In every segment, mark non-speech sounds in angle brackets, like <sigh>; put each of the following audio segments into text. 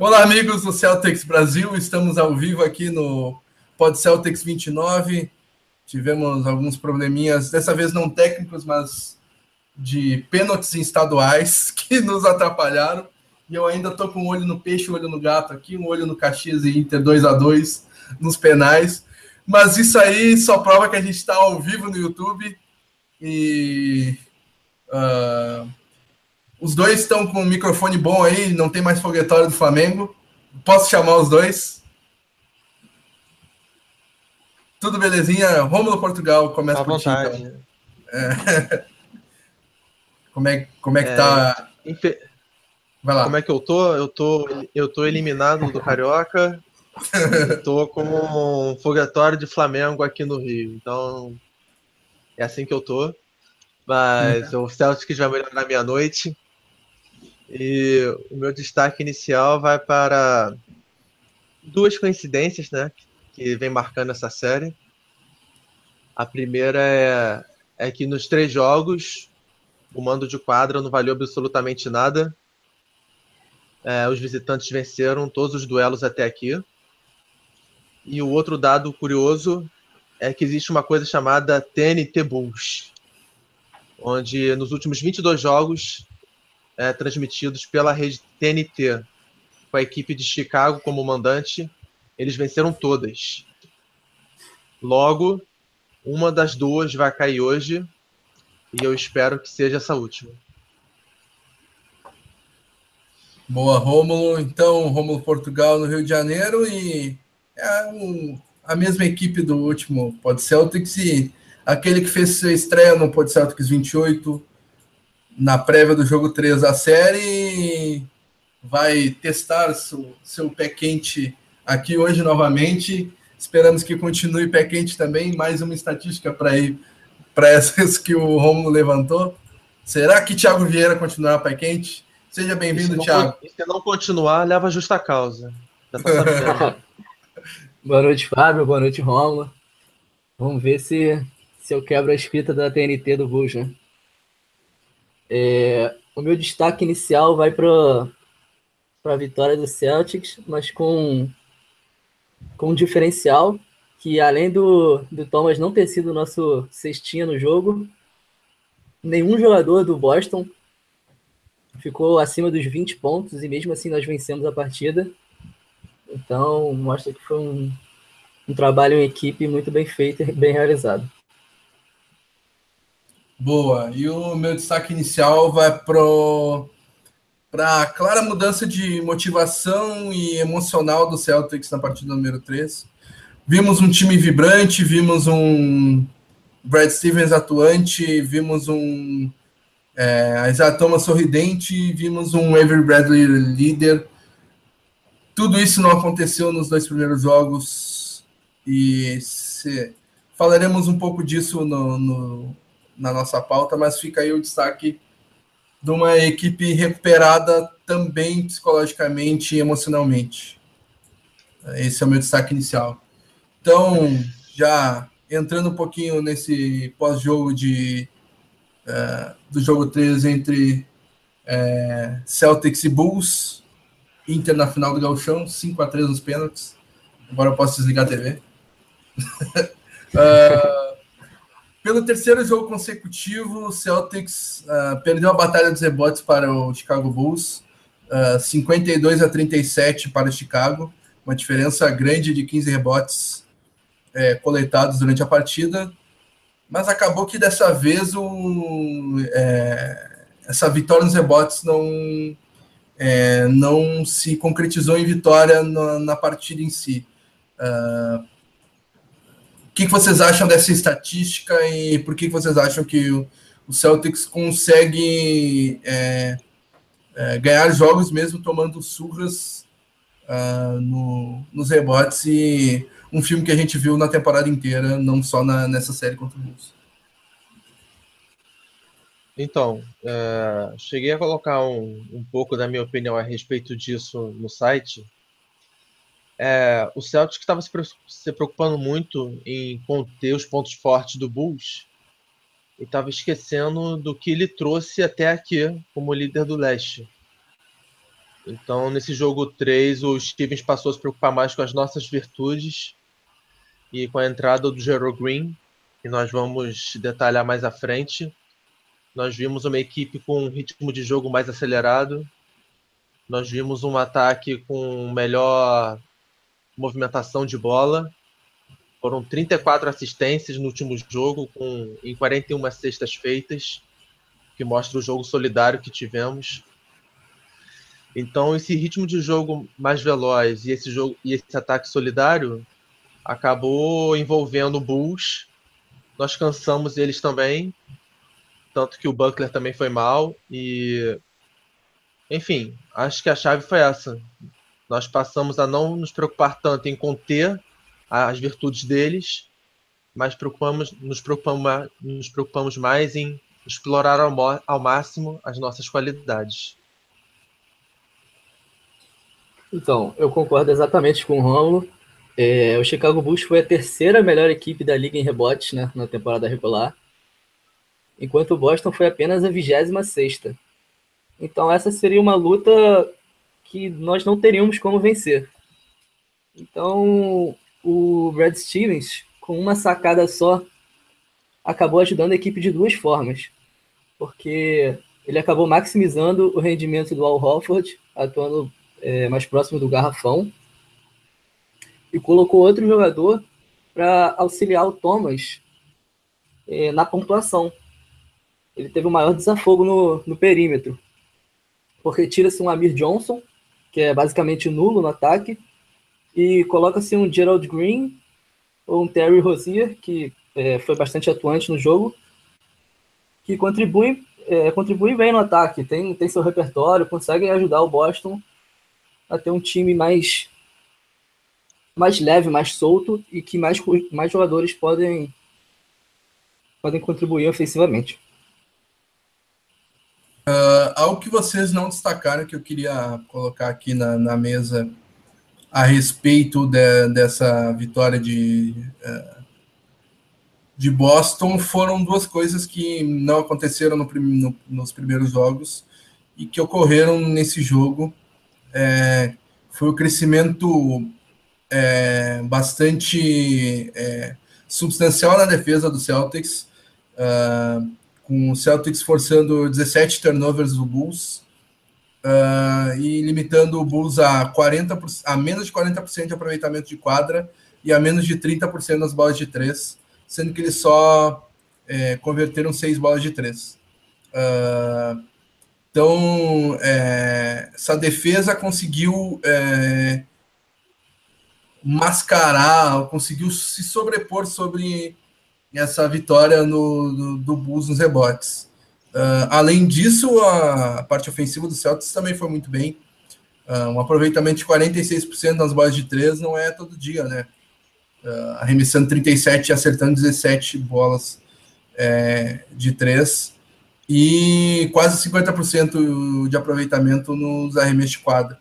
Olá, amigos do Celtics Brasil. Estamos ao vivo aqui no Pod Celtics 29. Tivemos alguns probleminhas, dessa vez não técnicos, mas de pênaltis estaduais <laughs> que nos atrapalharam. E eu ainda tô com um olho no peixe, um olho no gato aqui, um olho no Caxias e Inter 2 a 2 nos penais. Mas isso aí só prova que a gente está ao vivo no YouTube. E uh, os dois estão com um microfone bom aí, não tem mais foguetório do Flamengo. Posso chamar os dois? Tudo belezinha? Rômulo Portugal, começa à vontade. Ti, então. é. <laughs> Como é, como é que é, tá? Infe... Vai lá. Como é que eu tô? Eu tô, eu tô eliminado do Carioca. <laughs> tô com um foguetório de Flamengo aqui no Rio. Então, é assim que eu tô. Mas uhum. o Celtic vai melhorar minha noite. E o meu destaque inicial vai para duas coincidências, né? Que vem marcando essa série. A primeira é, é que nos três jogos o mando de quadra não valeu absolutamente nada. É, os visitantes venceram todos os duelos até aqui. E o outro dado curioso é que existe uma coisa chamada TNT Bulls, onde nos últimos 22 jogos é, transmitidos pela rede TNT, com a equipe de Chicago como mandante, eles venceram todas. Logo, uma das duas vai cair hoje e eu espero que seja essa última. Boa, Rômulo. Então, Rômulo Portugal no Rio de Janeiro e é um, a mesma equipe do último Pod Celtics e aquele que fez sua estreia no Pod Celtics 28 na prévia do jogo 3 da série vai testar seu, seu pé quente aqui hoje novamente. Esperamos que continue pé quente também. Mais uma estatística para ir para essas que o Romulo levantou. Será que Thiago Vieira continuará pé quente? Seja bem-vindo, Thiago. Se não continuar, leva justa causa. Tá <laughs> boa noite, Fábio. Boa noite, Romulo. Vamos ver se, se eu quebro a escrita da TNT do Bulls, né? É, o meu destaque inicial vai para a vitória do Celtics, mas com, com um diferencial que além do, do Thomas não ter sido nosso cestinha no jogo, nenhum jogador do Boston ficou acima dos 20 pontos e mesmo assim nós vencemos a partida. Então mostra que foi um, um trabalho em equipe muito bem feito e bem realizado. Boa. E o meu destaque inicial vai para a clara mudança de motivação e emocional do Celtics na partida número 3. Vimos um time vibrante, vimos um Brad Stevens atuante, vimos um é, Isaiah Thomas sorridente, vimos um Avery Bradley líder. Tudo isso não aconteceu nos dois primeiros jogos e se, falaremos um pouco disso no, no, na nossa pauta, mas fica aí o destaque de uma equipe recuperada também psicologicamente e emocionalmente. Esse é o meu destaque inicial. Então, já entrando um pouquinho nesse pós-jogo de uh, do jogo 3 entre uh, Celtics e Bulls, Inter na final do Gauchão, 5 a 3 nos pênaltis. Agora eu posso desligar a TV. uh, <laughs> pelo terceiro jogo consecutivo, o Celtics uh, perdeu a batalha dos rebotes para o Chicago Bulls, uh, 52 a 37 para o Chicago, uma diferença grande de 15 rebotes é, coletados durante a partida, mas acabou que dessa vez o, é, essa vitória nos rebotes não, é, não se concretizou em vitória na, na partida em si. Uh, que, que, vocês acham dessa estatística e por que, que vocês acham que o, Celtics consegue é, é, ganhar jogos mesmo tomando surras uh, no, nos rebotes e um filme que a gente viu na temporada inteira, não só na, nessa série contra o Bulls. Então, é, cheguei a colocar um, um, pouco da minha opinião a respeito disso no site. É, o Celtic estava se, se preocupando muito em conter os pontos fortes do Bulls e estava esquecendo do que ele trouxe até aqui como líder do leste. Então, nesse jogo 3, o Stevens passou a se preocupar mais com as nossas virtudes e com a entrada do Gerald Green, que nós vamos detalhar mais à frente. Nós vimos uma equipe com um ritmo de jogo mais acelerado. Nós vimos um ataque com melhor movimentação de bola. Foram 34 assistências no último jogo, com, em 41 cestas feitas, que mostra o jogo solidário que tivemos. Então, esse ritmo de jogo mais veloz e esse, jogo, e esse ataque solidário acabou envolvendo o Bulls. Nós cansamos eles também, tanto que o Buckler também foi mal. E, enfim, acho que a chave foi essa. Nós passamos a não nos preocupar tanto em conter as virtudes deles, mas preocupamos, nos, preocupamos, nos preocupamos mais em explorar ao, ao máximo as nossas qualidades. Então, eu concordo exatamente com o Romulo. É, o Chicago Bulls foi a terceira melhor equipe da liga em rebotes né, na temporada regular, enquanto o Boston foi apenas a 26 sexta. Então essa seria uma luta que nós não teríamos como vencer. Então o Brad Stevens, com uma sacada só, acabou ajudando a equipe de duas formas, porque ele acabou maximizando o rendimento do Al Horford, atuando é, mais próximo do garrafão, e colocou outro jogador para auxiliar o Thomas é, na pontuação. Ele teve o maior desafogo no, no perímetro, porque tira-se um Amir Johnson, que é basicamente nulo no ataque, e coloca-se um Gerald Green ou um Terry Rozier, que é, foi bastante atuante no jogo, que contribui, é, contribui bem no ataque, tem, tem seu repertório, conseguem ajudar o Boston a ter um time mais mais leve, mais solto e que mais, mais jogadores podem podem contribuir ofensivamente. Uh, algo que vocês não destacaram que eu queria colocar aqui na, na mesa a respeito de, dessa vitória de, uh, de Boston foram duas coisas que não aconteceram no, no, nos primeiros jogos e que ocorreram nesse jogo. É, foi o crescimento é, bastante é, substancial na defesa do Celtics, uh, com o Celtics forçando 17 turnovers do Bulls uh, e limitando o Bulls a, 40, a menos de 40% de aproveitamento de quadra e a menos de 30% nas bolas de três, sendo que eles só é, converteram seis bolas de três. Uh, então, é, essa defesa conseguiu é, mascarar, conseguiu se sobrepor sobre essa vitória no, do, do Bulls nos rebotes. Uh, além disso, a, parte ofensiva do Celtics também foi muito bem. Uh, um aproveitamento de 46% nas bolas de três não é todo dia, né? Uh, arremessando 37 e acertando 17 bolas é, de três e quase 50% de aproveitamento nos arremessos de quadra.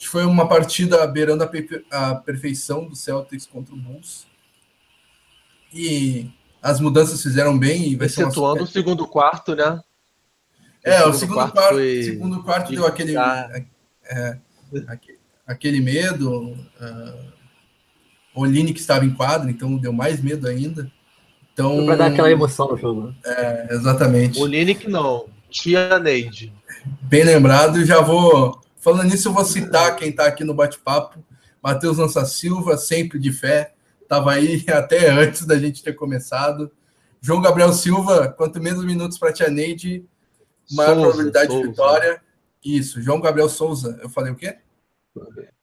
Foi uma partida beirando a, a perfeição do Celtics contra o Bulls. E as mudanças fizeram bem. E vai Excetuando o segundo quarto, né? É, o segundo, segundo quarto, quarto, foi... segundo quarto deu aquele, é, aquele medo. Uh, o Lini que estava em quadro, então deu mais medo ainda. Então, para dar aquela emoção no jogo. Né? É, exatamente. O Linick não, Tia Neide. Bem lembrado, já vou. Falando nisso, eu vou citar quem está aqui no bate-papo. Matheus Lança Silva, sempre de fé. Estava aí <laughs> até antes da gente ter começado. João Gabriel Silva, quanto menos minutos para Tia Neide, maior Souza, probabilidade Souza. de vitória. Isso, João Gabriel Souza. Eu falei o quê?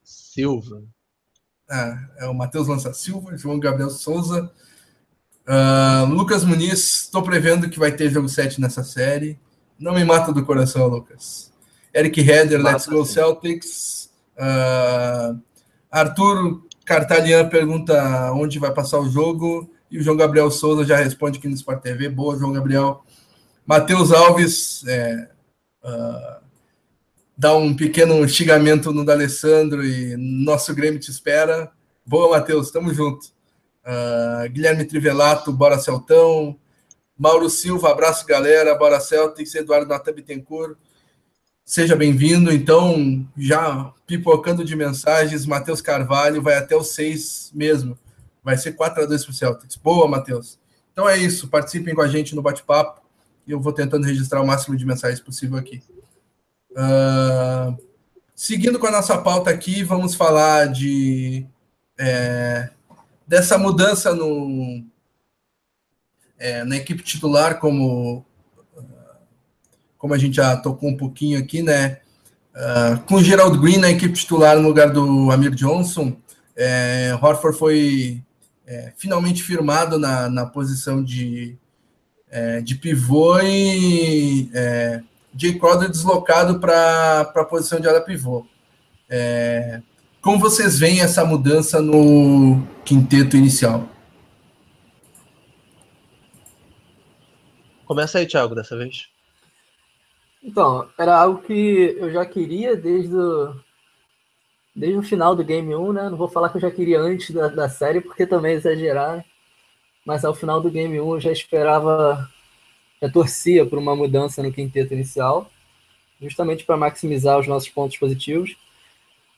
Silva. Ah, é o Matheus Lança Silva, João Gabriel Souza. Uh, Lucas Muniz, estou prevendo que vai ter jogo 7 nessa série. Não me mata do coração, Lucas. Eric Heder, Let's Go sim. Celtics. Uh, Arthur Cartalian pergunta onde vai passar o jogo. E o João Gabriel Souza já responde aqui no Sport TV. Boa, João Gabriel. Matheus Alves é, uh, dá um pequeno xingamento no D'Alessandro e nosso Grêmio te espera. Boa, Matheus, tamo junto. Uh, Guilherme Trivelato, bora Celtão. Mauro Silva, abraço galera, bora Celtics. Eduardo Nata Bittencourt. Seja bem-vindo. Então, já pipocando de mensagens, Matheus Carvalho vai até os seis mesmo. Vai ser 4 a 2 para o Celtics. Boa, Matheus. Então é isso. Participem com a gente no bate-papo. Eu vou tentando registrar o máximo de mensagens possível aqui. Uh, seguindo com a nossa pauta aqui, vamos falar de é, dessa mudança no, é, na equipe titular, como, como a gente já tocou um pouquinho aqui, né? Uh, com Gerald Green na equipe titular no lugar do Amir Johnson, é, Horford foi é, finalmente firmado na, na posição de, é, de pivô e é, Jay Crowder deslocado para a posição de ala pivô. É, como vocês veem essa mudança no quinteto inicial? Começa aí, Thiago, dessa vez. Então, era algo que eu já queria desde o, desde o final do Game 1, né? Não vou falar que eu já queria antes da, da série, porque também é exagerar. Mas ao final do Game 1 eu já esperava, já torcia por uma mudança no quinteto inicial, justamente para maximizar os nossos pontos positivos.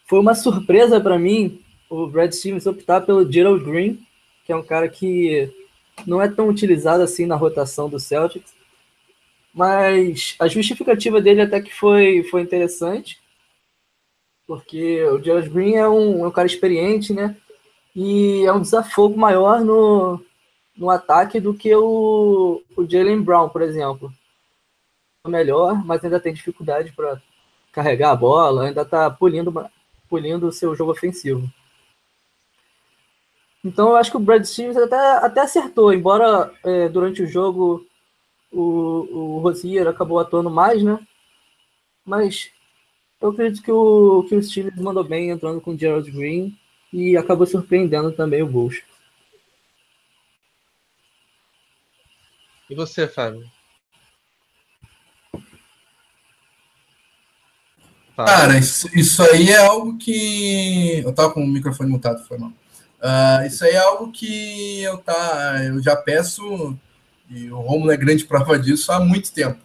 Foi uma surpresa para mim o Brad Stevens optar pelo Gerald Green, que é um cara que não é tão utilizado assim na rotação do Celtics, mas a justificativa dele até que foi, foi interessante, porque o Gerald Green é um, é um cara experiente, né? E é um desafogo maior no, no ataque do que o, o Jalen Brown, por exemplo. É melhor, mas ainda tem dificuldade para carregar a bola, ainda está polindo polindo o seu jogo ofensivo. Então eu acho que o Brad Stevens até, até acertou, embora é, durante o jogo o, o Rosier acabou atuando mais, né? Mas eu acredito que o, que o Stevens mandou bem entrando com o Gerald Green e acabou surpreendendo também o Bulls. E você, Fábio? Cara, isso, isso, aí é algo que. Eu tava com o microfone mutado, foi mal. Uh, isso aí é algo que eu, tá, eu já peço, e o Romulo é grande prova disso há muito tempo.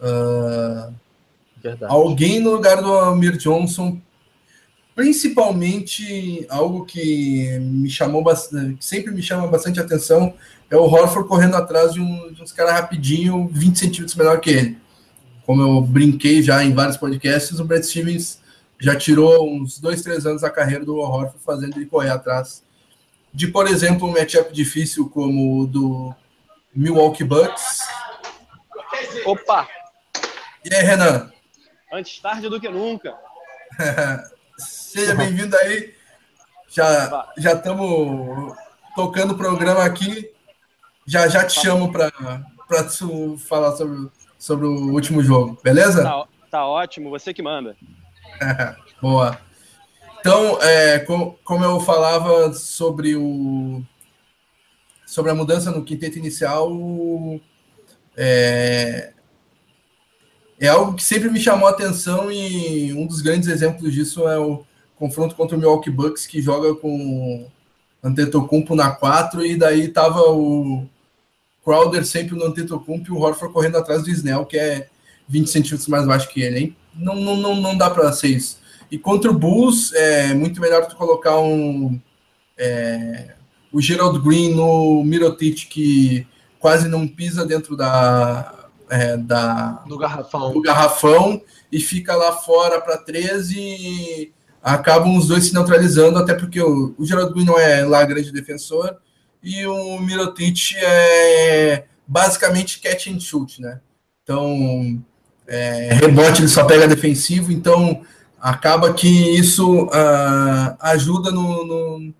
Uh, alguém no lugar do Amir Johnson, principalmente algo que me chamou bastante, que sempre me chama bastante atenção, é o Horford correndo atrás de, um, de uns caras rapidinho, 20 centímetros menor que ele como eu brinquei já em vários podcasts, o Brad Stevens já tirou uns dois, três anos da carreira do Horford fazendo ele correr atrás de, por exemplo, um matchup difícil como o do Milwaukee Bucks. Opa! E aí, Renan? Antes tarde do que nunca. <laughs> Seja bem-vindo aí. Já já estamos tocando o programa aqui. Já já te chamo para falar sobre sobre o último jogo, beleza? Tá, tá ótimo, você que manda. <laughs> Boa. Então, é, com, como eu falava sobre o sobre a mudança no quinteto inicial, é, é algo que sempre me chamou a atenção e um dos grandes exemplos disso é o confronto contra o Milwaukee Bucks, que joga com Antetokounmpo na 4 e daí tava o Crowder sempre no Antetokounmpo e o Horford correndo atrás do Snell, que é 20 centímetros mais baixo que ele, hein? Não, não, não, não dá para ser isso. E contra o Bulls, é muito melhor tu colocar um... É, o Gerald Green no Mirotic, que quase não pisa dentro da... É, da do garrafão. do garrafão e fica lá fora para 13 e acabam os dois se neutralizando, até porque o, o Gerald Green não é lá grande defensor, e o Mirotic é basicamente catch and shoot, né? Então, é, rebote ele só pega defensivo, então acaba que isso uh, ajuda no, no,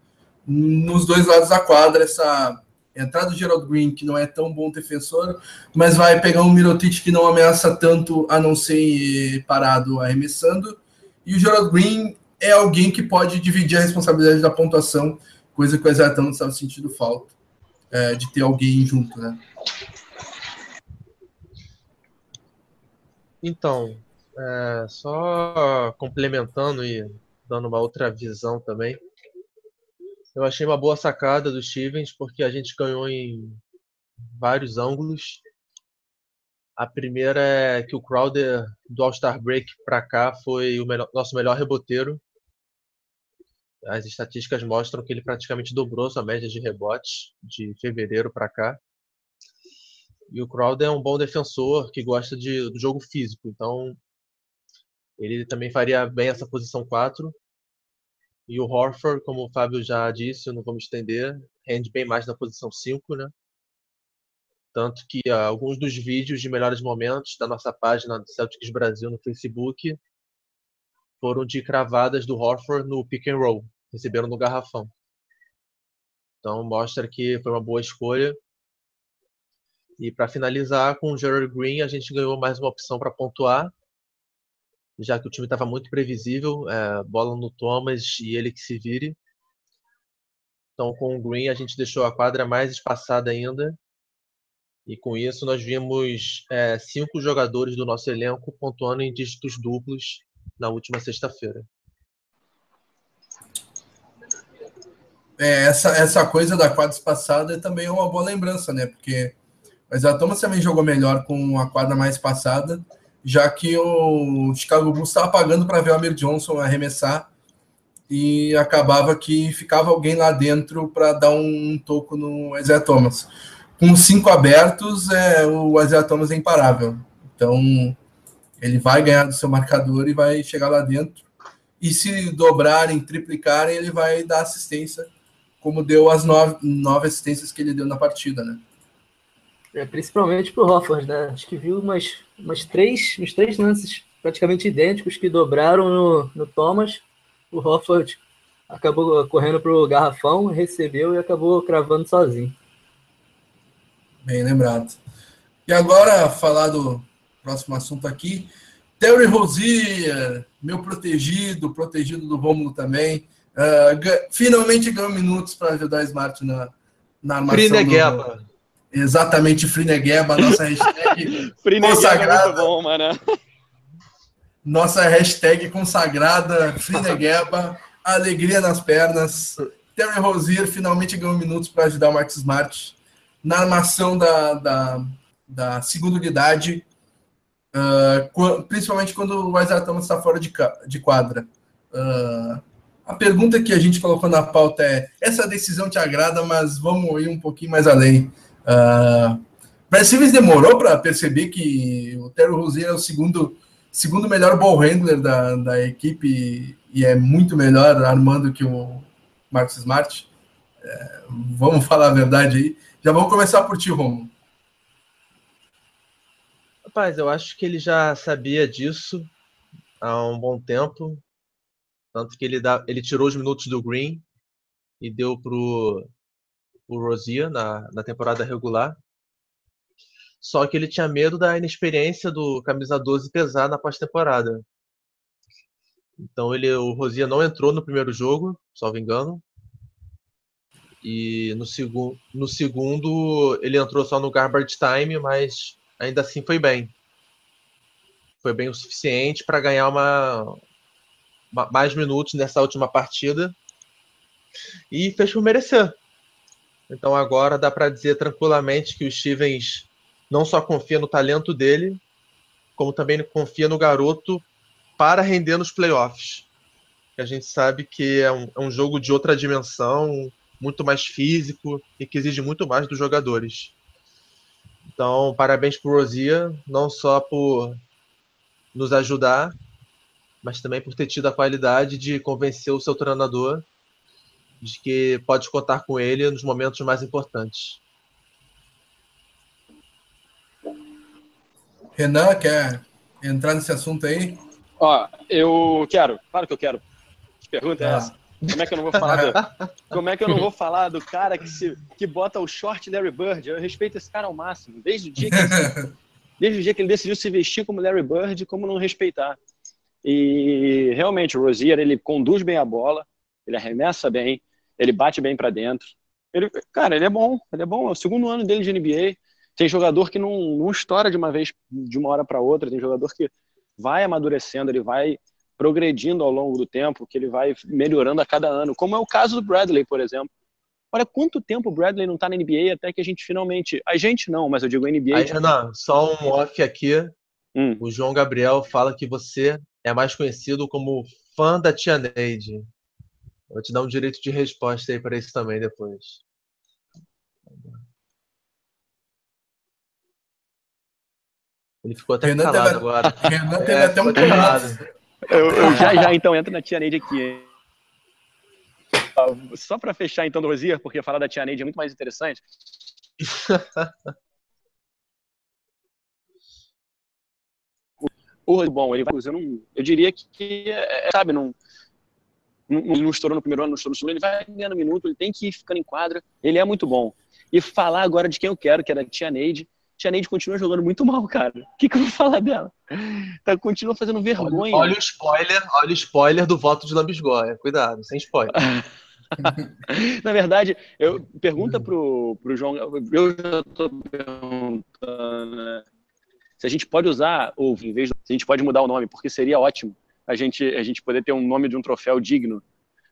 nos dois lados da quadra, essa entrada do Gerald Green, que não é tão bom defensor, mas vai pegar um Mirotic que não ameaça tanto a não ser parado arremessando, e o Gerald Green é alguém que pode dividir a responsabilidade da pontuação coisa que o Exatão não estava sentindo falta é, de ter alguém junto, né? Então, é, só complementando e dando uma outra visão também, eu achei uma boa sacada do Stevens, porque a gente ganhou em vários ângulos. A primeira é que o Crowder do All-Star Break para cá foi o melhor, nosso melhor reboteiro. As estatísticas mostram que ele praticamente dobrou sua média de rebotes de fevereiro para cá. E o Crowder é um bom defensor que gosta de, do jogo físico, então ele também faria bem essa posição 4. E o Horford, como o Fábio já disse, não vamos estender, rende bem mais na posição 5, né? Tanto que uh, alguns dos vídeos de melhores momentos da nossa página do Celtics Brasil no Facebook foram de cravadas do Horford no pick and roll, receberam no garrafão. Então mostra que foi uma boa escolha. E para finalizar com o Gerald Green, a gente ganhou mais uma opção para pontuar, já que o time estava muito previsível, é, bola no Thomas e ele que se vire. Então com o Green a gente deixou a quadra mais espaçada ainda. E com isso nós vimos é, cinco jogadores do nosso elenco pontuando em dígitos duplos na última sexta-feira. É, essa, essa coisa da quadra espaçada também é uma boa lembrança, né? Porque o Isaiah Thomas também jogou melhor com a quadra mais passada, já que o Chicago Bulls estava pagando para ver o Amir Johnson arremessar e acabava que ficava alguém lá dentro para dar um toco no Isaiah Thomas. Com cinco abertos, é, o Isaiah Thomas é imparável. Então, ele vai ganhar do seu marcador e vai chegar lá dentro. E se dobrarem, triplicarem, ele vai dar assistência, como deu as nove, nove assistências que ele deu na partida, né? É, principalmente pro Hofford, né? Acho que viu umas, umas três, uns três lances praticamente idênticos que dobraram no, no Thomas. O Hofford acabou correndo pro garrafão, recebeu e acabou cravando sozinho. Bem lembrado. E agora, falar do próximo assunto aqui. Terry Rozier, meu protegido, protegido do Rômulo também. Uh, finalmente ganhou minutos para ajudar a Smart na, na armação. Frinegueba. Do... Exatamente, Frinegueba, <laughs> nossa hashtag consagrada. É bom. Nossa hashtag consagrada, Frinegueba, alegria nas pernas. Terry Rozier finalmente ganhou minutos para ajudar o Max Smart na armação da, da, da segunda unidade, uh, principalmente quando o Isaiah Thomas está fora de, de quadra. Uh, a pergunta que a gente colocou na pauta é: essa decisão te agrada, mas vamos ir um pouquinho mais além. Uh, Brad Stevens demorou para perceber que o Terry Rozier é o segundo, segundo melhor ball handler da, da equipe e é muito melhor armando que o Marcus Smart. É, vamos falar a verdade aí. Já vamos começar por ti, Romulo. Rapaz, eu acho que ele já sabia disso há um bom tempo. Tanto que ele, dá, ele tirou os minutos do Green e deu pro, pro Rosia na, na temporada regular. Só que ele tinha medo da inexperiência do camisa 12 pesar na pós-temporada. Então ele, o Rosia não entrou no primeiro jogo, salvo engano. E no, segu no segundo ele entrou só no garbage time, mas ainda assim foi bem. Foi bem o suficiente para ganhar uma, uma, mais minutos nessa última partida e fez por merecer. Então agora dá para dizer tranquilamente que o Stevens não só confia no talento dele, como também confia no garoto para render nos playoffs. A gente sabe que é um, é um jogo de outra dimensão, muito mais físico e que exige muito mais dos jogadores. Então, parabéns para o Rosia, não só por nos ajudar, mas também por ter tido a qualidade de convencer o seu treinador de que pode contar com ele nos momentos mais importantes. Renan, quer entrar nesse assunto aí? Ó, eu quero, claro que eu quero. Que pergunta é ah. essa? Como é que eu não vou falar do, <laughs> como é que eu não vou falar do cara que, se, que bota o short Larry Bird? Eu respeito esse cara ao máximo. Desde o dia que ele, <laughs> desde o dia que ele decidiu se vestir como Larry Bird, como não respeitar. E realmente o Rozier, ele conduz bem a bola, ele arremessa bem, ele bate bem para dentro. Ele, cara, ele é bom, ele é bom. É o segundo ano dele de NBA. Tem jogador que não, não estoura de uma vez, de uma hora para outra. Tem jogador que vai amadurecendo, ele vai progredindo ao longo do tempo, que ele vai melhorando a cada ano, como é o caso do Bradley, por exemplo. Olha quanto tempo o Bradley não tá na NBA até que a gente finalmente. A gente não, mas eu digo NBA. Aí, Renan, só um off aqui. Hum. O João Gabriel fala que você é mais conhecido como fã da Tia Neide. Vou te dar um direito de resposta aí para isso também depois. Ele ficou até Renan calado teve, agora. <laughs> Renan teve é, até um calado. Eu, eu, já já então entro na Tia Neide aqui. Só para fechar então do Rosier, porque falar da Tia Neide é muito mais interessante. <laughs> o bom, ele vai usando um, eu diria que é, sabe, não, não, não estourou no primeiro ano, não estourou no segundo, ele vai ganhando minuto, ele tem que ir ficando em quadra, ele é muito bom. E falar agora de quem eu quero, que é da Tia Neide, Tia Neide continua jogando muito mal, cara. O que, que eu vou falar dela? Tá, continua fazendo vergonha. Olha, olha o spoiler, olha o spoiler do voto de Lambisgoia. Cuidado, sem spoiler. <laughs> Na verdade, eu pergunta pro, pro João, eu já tô perguntando, né? Se a gente pode usar, ou em vez de, se a gente pode mudar o nome, porque seria ótimo a gente, a gente poder ter um nome de um troféu digno,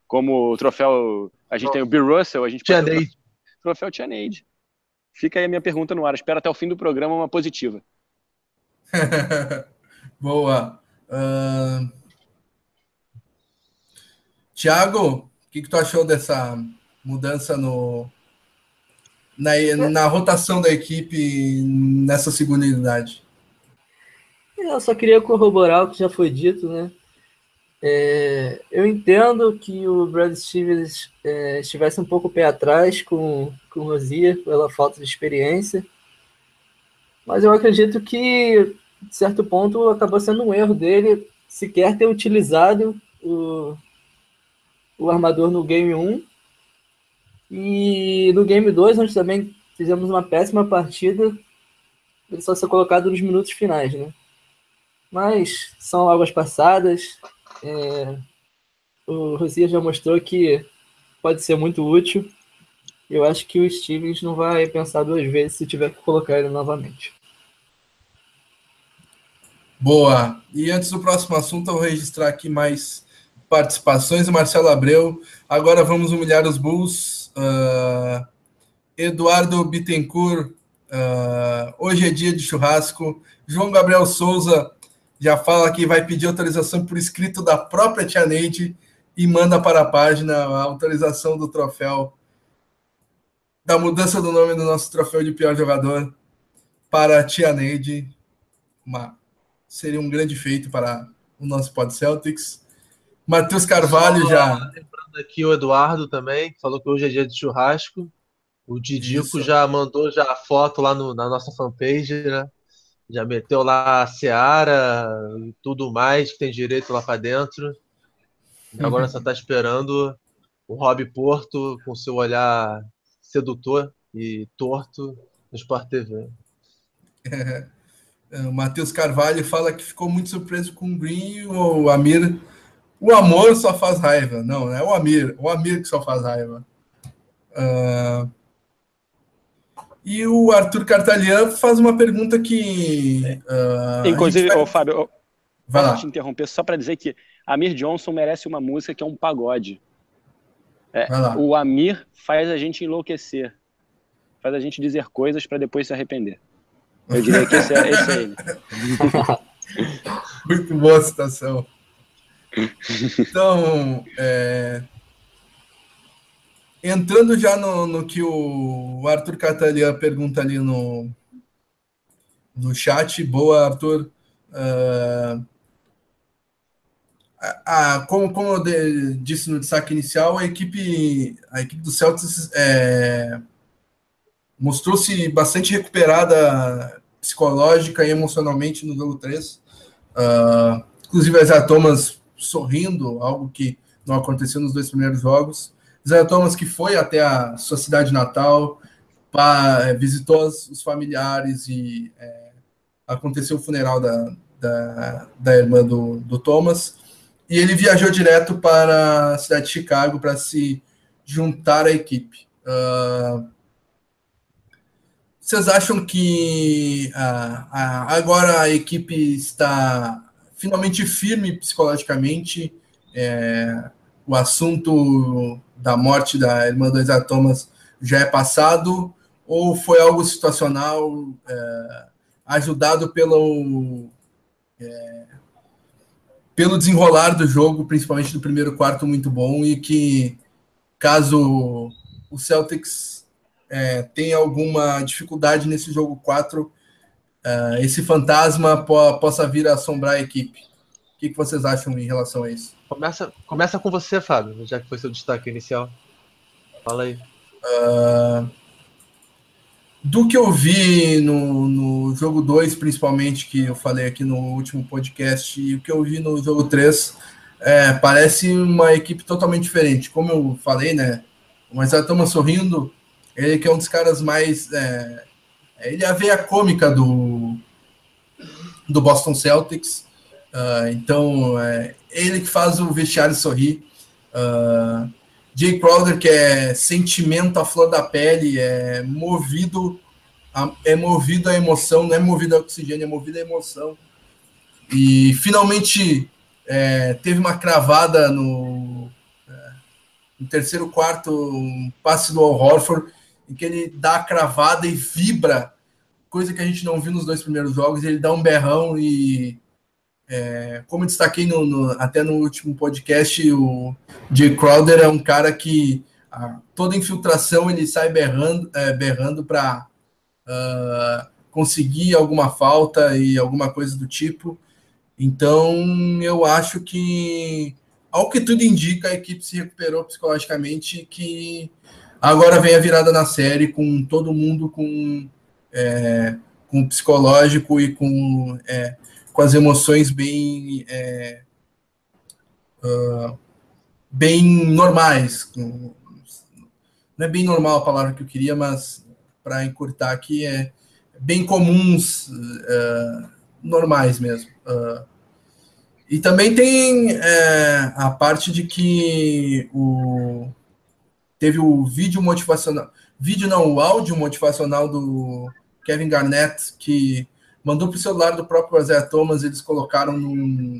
como o troféu, a gente tem o Bill Russell, a gente Tia pode o troféu Tia Neide. Fica aí a minha pergunta no ar. Espero até o fim do programa uma positiva. <laughs> Boa. Uh... Tiago, o que, que tu achou dessa mudança no, na, na rotação da equipe nessa segunda unidade? Eu só queria corroborar o que já foi dito, né? É, eu entendo que o Brad Stevens é, estivesse um pouco pé atrás com, com o Rosier pela falta de experiência, mas eu acredito que, de certo ponto, acabou sendo um erro dele sequer ter utilizado o, o armador no Game 1 e no Game 2, onde também fizemos uma péssima partida, ele só ser colocado nos minutos finais, né? Mas são águas passadas, é, o Rosier já mostrou que pode ser muito útil. Eu acho que o Stevens não vai pensar duas vezes se tiver que colocar ele novamente. Boa. E antes do próximo assunto, eu vou registrar aqui mais participações. Marcelo Abreu. Agora vamos humilhar os Bulls. Uh, Eduardo Bittencourt. Uh, hoje é dia de churrasco. João Gabriel Souza já fala que vai pedir autorização por escrito da própria Tia Neide e manda para a página a autorização do troféu, da mudança do nome do nosso troféu de pior jogador para a Tia Neide. Uma, seria um grande feito para o nosso Pod Celtics. Matheus Carvalho Só, já. Lembrando aqui o Eduardo também, falou que hoje é dia de churrasco. O Didico Isso. já mandou já a foto lá no, na nossa fanpage, né? Já meteu lá a Seara e tudo mais que tem direito lá para dentro. Agora uhum. só está esperando o Rob Porto com seu olhar sedutor e torto no Sport TV. <laughs> É, o Matheus Carvalho fala que ficou muito surpreso com o Green e o Amir. O amor só faz raiva. Não, é o Amir. O Amir que só faz raiva. Uh, e o Arthur Cartalian faz uma pergunta que. Uh, Inclusive, vai... Fábio, vai lá. te interromper só para dizer que Amir Johnson merece uma música que é um pagode. É, o Amir faz a gente enlouquecer, faz a gente dizer coisas para depois se arrepender. Eu diria que esse é, esse é ele. <laughs> Muito boa citação. Então, é, entrando já no, no que o Arthur Catalia pergunta ali no, no chat. Boa, Arthur. Uh, a, como, como eu de, disse no destaque inicial, a equipe, a equipe do Celtics é, mostrou-se bastante recuperada psicológica e emocionalmente no jogo 3. Uh, ah, inclusive, a Thomas sorrindo, algo que não aconteceu nos dois primeiros jogos. Zé Thomas, que foi até a sua cidade natal, pra, é, visitou os familiares e é, aconteceu o funeral da, da, da irmã do, do Thomas. E ele viajou direto para a cidade de Chicago para se juntar à equipe. Uh, vocês acham que uh, uh, agora a equipe está finalmente firme psicologicamente? É, o assunto da morte da irmã do Isaiah Thomas já é passado ou foi algo situacional é, ajudado pelo é, pelo desenrolar do jogo, principalmente do primeiro quarto muito bom e que caso o Celtics é, tenha alguma dificuldade nesse jogo 4, é, esse fantasma po possa vir assombrar a equipe. O que, que vocês acham em relação a isso? Começa, começa com você, Fábio, já que foi seu destaque inicial. Fala aí. Uh, do que eu vi no, no jogo 2, principalmente, que eu falei aqui no último podcast, e o que eu vi no jogo 3, é, parece uma equipe totalmente diferente. Como eu falei, né? O Thomas sorrindo, ele que é um dos caras mais. É, ele é a veia cômica do, do Boston Celtics. Uh, então, é ele que faz o vestiário sorrir. Uh, Jay Crowder, que é sentimento à flor da pele, é movido a, é movido à emoção, não é movido a oxigênio, é movido à emoção. E finalmente é, teve uma cravada no, é, no terceiro quarto, um passe do Al Horford, em que ele dá a cravada e vibra, coisa que a gente não viu nos dois primeiros jogos. Ele dá um berrão e é, como eu destaquei no, no, até no último podcast, o Jay Crowder é um cara que a, toda infiltração ele sai berrando, é, berrando para uh, conseguir alguma falta e alguma coisa do tipo. Então, eu acho que, ao que tudo indica, a equipe se recuperou psicologicamente que agora vem a virada na série com todo mundo com, é, com psicológico e com é, com as emoções bem é, uh, bem normais. Não é bem normal a palavra que eu queria, mas para encurtar aqui é bem comuns, uh, normais mesmo. Uh, e também tem é, a parte de que o, teve o vídeo motivacional, vídeo não, o áudio motivacional do Kevin Garnett, que mandou para o celular do próprio Isaiah Thomas, eles colocaram num,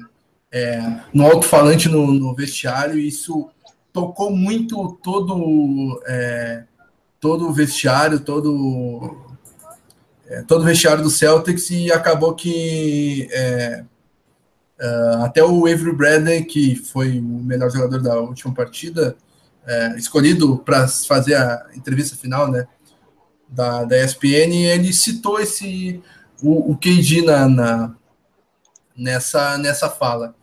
é, no alto-falante no, no, vestiário, e isso tocou muito todo, é, todo o vestiário, todo, é, todo o vestiário do Celtics, e acabou que é, é, até o Avery Bradley, que foi o melhor jogador da última partida, é, escolhido para fazer a entrevista final né, da, da ESPN, ele citou esse o, o KD na, na, nessa, nessa fala.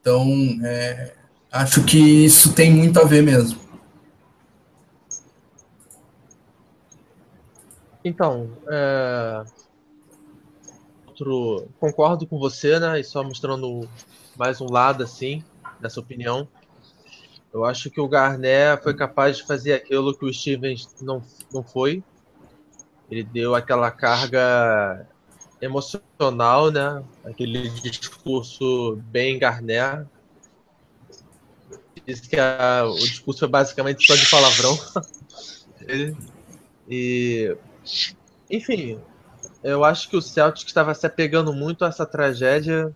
Então, é, acho que isso tem muito a ver mesmo. Então, é... Outro... concordo com você, né? E só mostrando mais um lado, assim, dessa opinião. Eu acho que o Garnet foi capaz de fazer aquilo que o Stevens não, não foi. Ele deu aquela carga emocional, né? Aquele discurso bem Garner. Diz que a, o discurso foi basicamente só de palavrão. <laughs> e, enfim, eu acho que o Celtic estava se apegando muito a essa tragédia,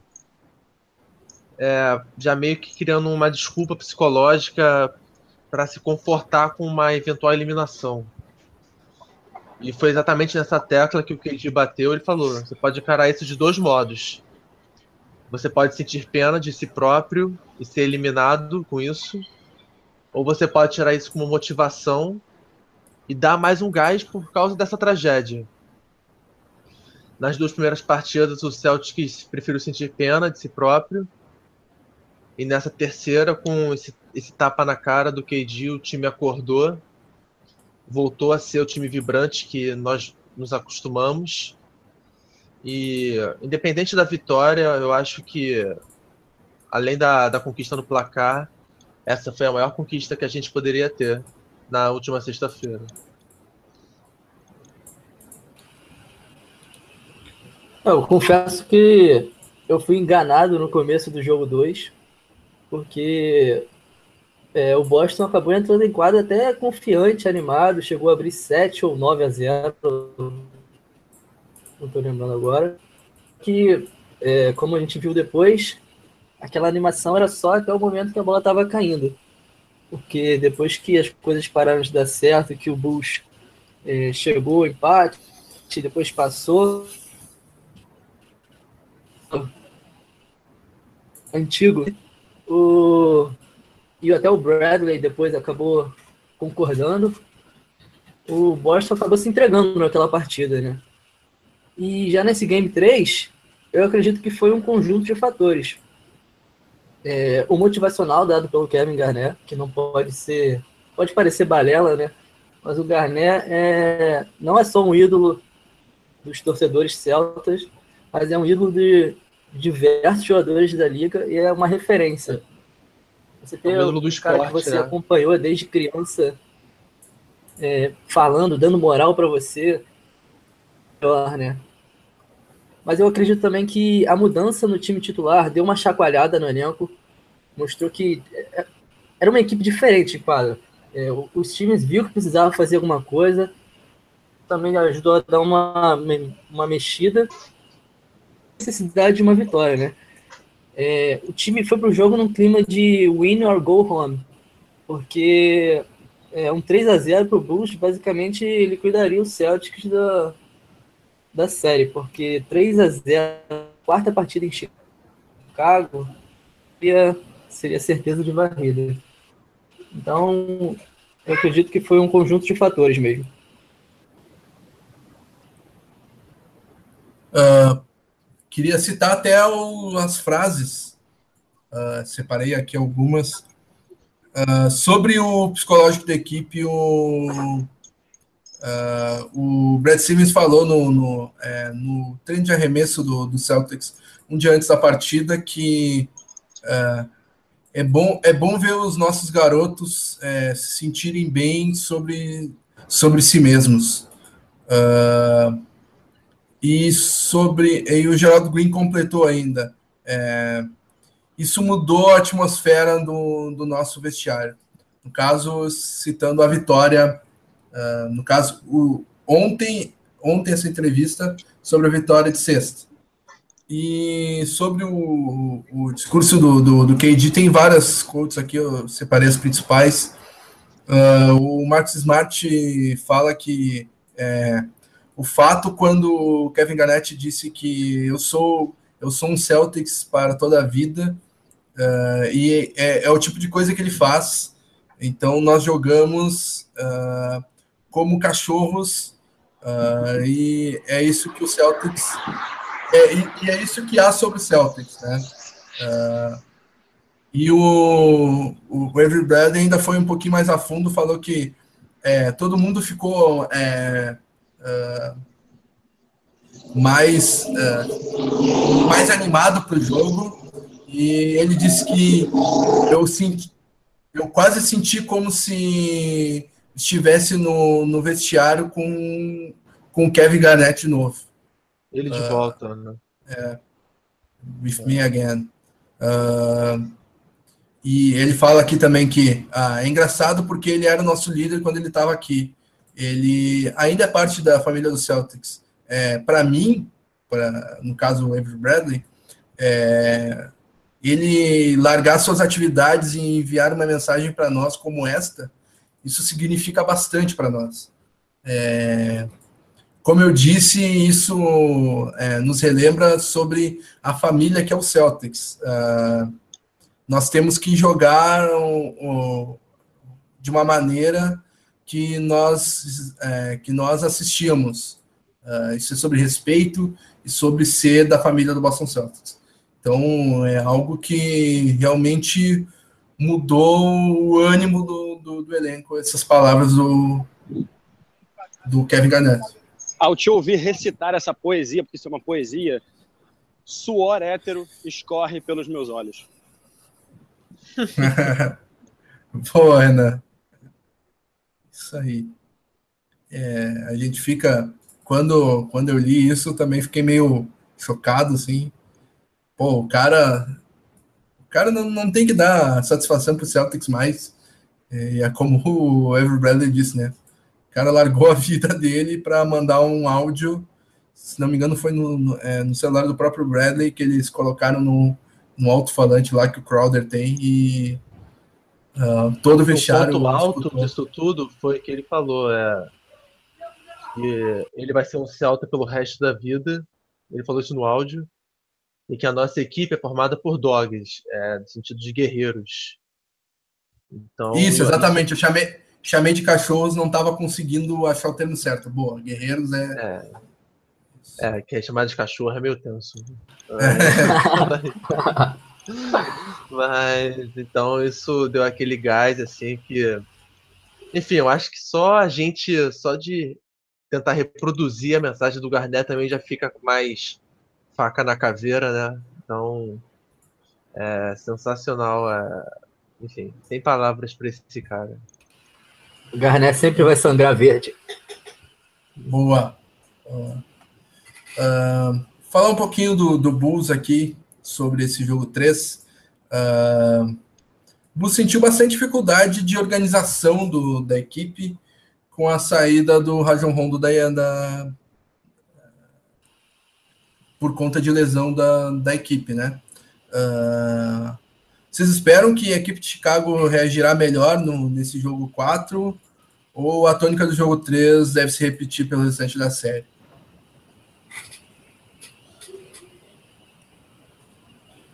é, já meio que criando uma desculpa psicológica para se confortar com uma eventual eliminação. E foi exatamente nessa tecla que o KD bateu. Ele falou: você pode encarar isso de dois modos. Você pode sentir pena de si próprio e ser eliminado com isso, ou você pode tirar isso como motivação e dar mais um gás por causa dessa tragédia. Nas duas primeiras partidas, o Celtics preferiu sentir pena de si próprio. E nessa terceira, com esse, esse tapa na cara do KD, o time acordou voltou a ser o time vibrante que nós nos acostumamos. E independente da vitória, eu acho que além da, da conquista no placar, essa foi a maior conquista que a gente poderia ter na última sexta-feira. Eu confesso que eu fui enganado no começo do jogo 2, porque é, o Boston acabou entrando em quadra até confiante, animado, chegou a abrir 7 ou 9 a 0. Não estou lembrando agora. Que, é, como a gente viu depois, aquela animação era só até o momento que a bola estava caindo. porque depois que as coisas pararam de dar certo, que o Bulls é, chegou ao empate, depois passou. Antigo. O, e até o Bradley depois acabou concordando. O Boston acabou se entregando naquela partida, né? E já nesse Game 3, eu acredito que foi um conjunto de fatores. É, o motivacional dado pelo Kevin Garnett, que não pode ser. Pode parecer balela, né? Mas o Garnett é, não é só um ídolo dos torcedores celtas, mas é um ídolo de diversos jogadores da liga e é uma referência. Você tem é um do cara esporte, que você né? acompanhou desde criança é, falando, dando moral para você, né? Mas eu acredito também que a mudança no time titular deu uma chacoalhada no elenco, mostrou que é, era uma equipe diferente, quadro. É, os times viram que precisava fazer alguma coisa, também ajudou a dar uma, uma mexida, necessidade de uma vitória, né? É, o time foi para o jogo num clima de win or go home, porque é, um 3 a 0 para o Bulls basicamente liquidaria o Celtics da, da série, porque 3 a 0 quarta partida em Chicago seria, seria certeza de varrida. Então, eu acredito que foi um conjunto de fatores mesmo. Uh, queria citar até o, as frases, uh, separei aqui algumas, uh, sobre o psicológico da equipe, o Uh, o Brad Stevens falou no, no, é, no treino de arremesso do, do, Celtics um dia antes da partida que é, bom, é bom ver os nossos garotos é, se sentirem bem sobre, sobre si mesmos. Uh, e sobre. E o Geraldo Green completou ainda. É, isso mudou a atmosfera do, do nosso vestiário. No caso, citando a vitória Uh, no caso, o, ontem, ontem essa entrevista sobre a vitória de sexta. E sobre o, o discurso do, do, do, KD, tem várias quotes aqui, eu separei as principais. Uh, o Marcos Smart fala que é, o fato quando o Kevin Garnett disse que eu sou eu sou um Celtics para toda a vida uh, e é, é, o tipo de coisa que ele faz. Então nós jogamos uh, como cachorros, uh, e é isso que o Celtics. É, e, e, é isso que há sobre o Celtics, né? E o, o Avery Bradley ainda foi um pouquinho mais a fundo, falou que é, todo mundo ficou é, uh, mais, uh, mais animado para o jogo. E ele disse que eu, senti, eu quase senti como se estivesse no, no vestiário com, com o Kevin Garnett de novo. Ele de uh, volta, né? É. With me again. Uh, e ele fala aqui também que ah, é engraçado porque ele era o nosso líder quando ele estava aqui. Ele ainda é parte da família do Celtics. É, para mim, pra, no caso o Avery Bradley, é, ele largar suas atividades e enviar uma mensagem para nós como esta, isso significa bastante para nós. É, como eu disse, isso é, nos relembra sobre a família que é o Celtics. Uh, nós temos que jogar de uma maneira que nós, é, que nós assistimos. Uh, isso é sobre respeito e sobre ser da família do Boston Celtics. Então, é algo que realmente mudou o ânimo do, do, do elenco, essas palavras do, do Kevin Garnett. Ao te ouvir recitar essa poesia, porque isso é uma poesia, suor hétero escorre pelos meus olhos. <laughs> Pô, Renan. Isso aí. É, a gente fica. Quando, quando eu li isso, também fiquei meio chocado, assim. Pô, o cara cara não, não tem que dar satisfação para o Celtics mais. É, é como <laughs> o Avery Bradley disse, né? O cara largou a vida dele para mandar um áudio, se não me engano, foi no, no, é, no celular do próprio Bradley que eles colocaram no, no alto-falante lá que o Crowder tem e Uh, todo o vestiário. O ponto alto disso tudo foi que ele falou, é, que ele vai ser um Celta pelo resto da vida. Ele falou isso no áudio. E que a nossa equipe é formada por dogs, é, no sentido de guerreiros. Então, isso, exatamente. Eu chamei, chamei de cachorros, não estava conseguindo achar o termo certo. Boa, guerreiros é. É, é que é chamado de cachorro é meio tenso. <laughs> <laughs> Mas então isso deu aquele gás assim que. Enfim, eu acho que só a gente, só de tentar reproduzir a mensagem do Garnet também já fica mais faca na caveira, né? Então, é sensacional. É... Enfim, sem palavras para esse cara. O Garnet sempre vai sangrar verde. Boa. Uh, falar um pouquinho do, do Bulls aqui, sobre esse jogo 3. Uh, o Bulls sentiu bastante dificuldade de organização do, da equipe com a saída do Rajon Rondo da, da, por conta de lesão da, da equipe, né? Uh, vocês esperam que a equipe de Chicago reagirá melhor no, nesse jogo 4? Ou a tônica do jogo 3 deve se repetir pelo restante da série?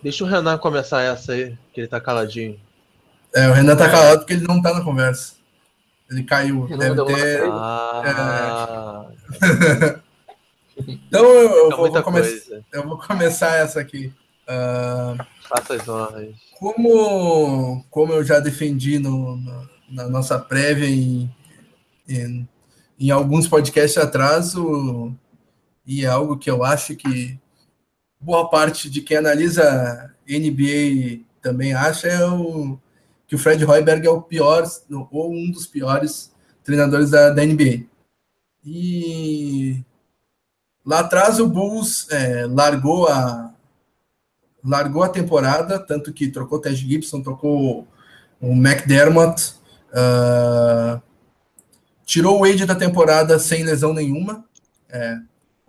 Deixa o Renan começar essa aí, que ele tá caladinho. É, o Renan tá calado porque ele não tá na conversa. Ele caiu. Deve ter. Ah. É... <laughs> então eu, eu, vou come... eu, vou começar essa aqui. Uh... Faça as honras. Como, como eu já defendi no, no na nossa prévia em, em, em, alguns podcasts atrás, o, e é algo que eu acho que boa parte de quem analisa NBA também acha, é o que o Fred Hoiberg é o pior, ou um dos piores treinadores da, da NBA. E lá atrás o Bulls é, largou a largou a temporada, tanto que trocou o Ted Gibson, trocou o McDermott, uh, tirou o Wade da temporada sem lesão nenhuma, é,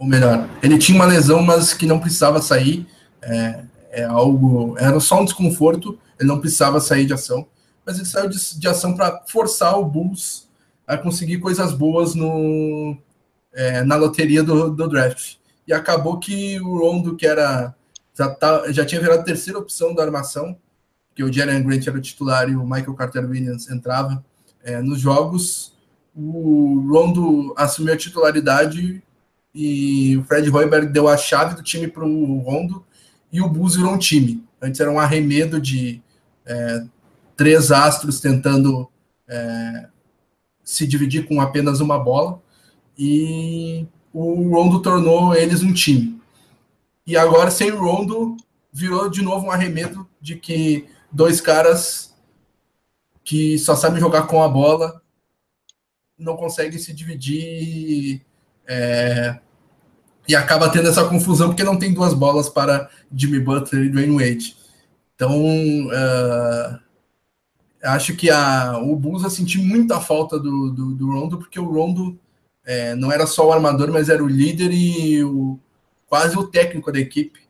ou melhor, ele tinha uma lesão, mas que não precisava sair, é, é algo, era só um desconforto, ele não precisava sair de ação, mas ele saiu de, de ação para forçar o Bulls a conseguir coisas boas no, é, na loteria do, do, draft. E acabou que o Rondo, que era já, tá, já tinha virado a terceira opção da armação, que o Jalen Grant era o titular e o Michael Carter Williams entrava é, nos jogos, o Rondo assumiu a titularidade e o Fred Hoiberg deu a chave do time para o Rondo e o Bulls virou um time. Antes era um arremedo de é, três astros tentando é, se dividir com apenas uma bola e o Rondo tornou eles um time. E agora, sem o Rondo, virou de novo um arremedo de que dois caras que só sabem jogar com a bola não conseguem se dividir é, e acaba tendo essa confusão porque não tem duas bolas para Jimmy Butler e Dwayne Wade. Então, uh, acho que a, o Bulls vai sentir muita falta do, do, do Rondo, porque o Rondo é, não era só o armador, mas era o líder e o, quase o técnico da equipe.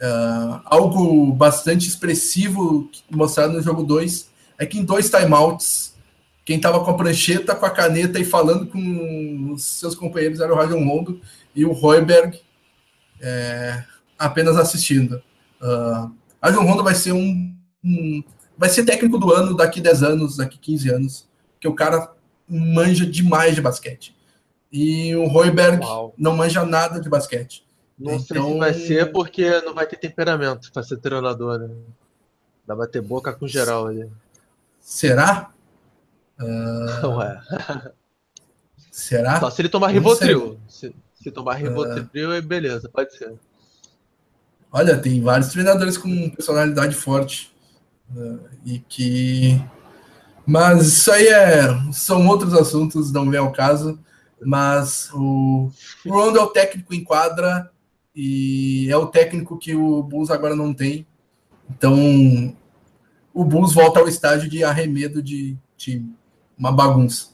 Uh, algo bastante expressivo mostrado no jogo 2 é que em dois timeouts, quem estava com a prancheta, com a caneta e falando com os seus companheiros era o Rajon Rondo e o Royberg é, apenas assistindo. Uh, a Rajon Rondo vai ser um, um vai ser técnico do ano daqui 10 anos, daqui 15 anos, que o cara manja demais de basquete. E o Royberg Uau. não manja nada de basquete. Não então... sei se então, vai ser porque não vai ter temperamento para ser treinador, né? Dá bater boca com geral ali. Será? Uh... Ué. <laughs> Será? Só se ele tomar Rivotril. Se, se, tomar Rivotril, uh... beleza, pode ser. Olha, tem vários treinadores com personalidade forte. Uh, e que. Mas isso aí é, são outros assuntos, não vem ao caso. Mas o, o Rondo é o técnico em quadra e é o técnico que o Bulls agora não tem. Então, o Bulls volta ao estágio de arremedo de time. Uma bagunça.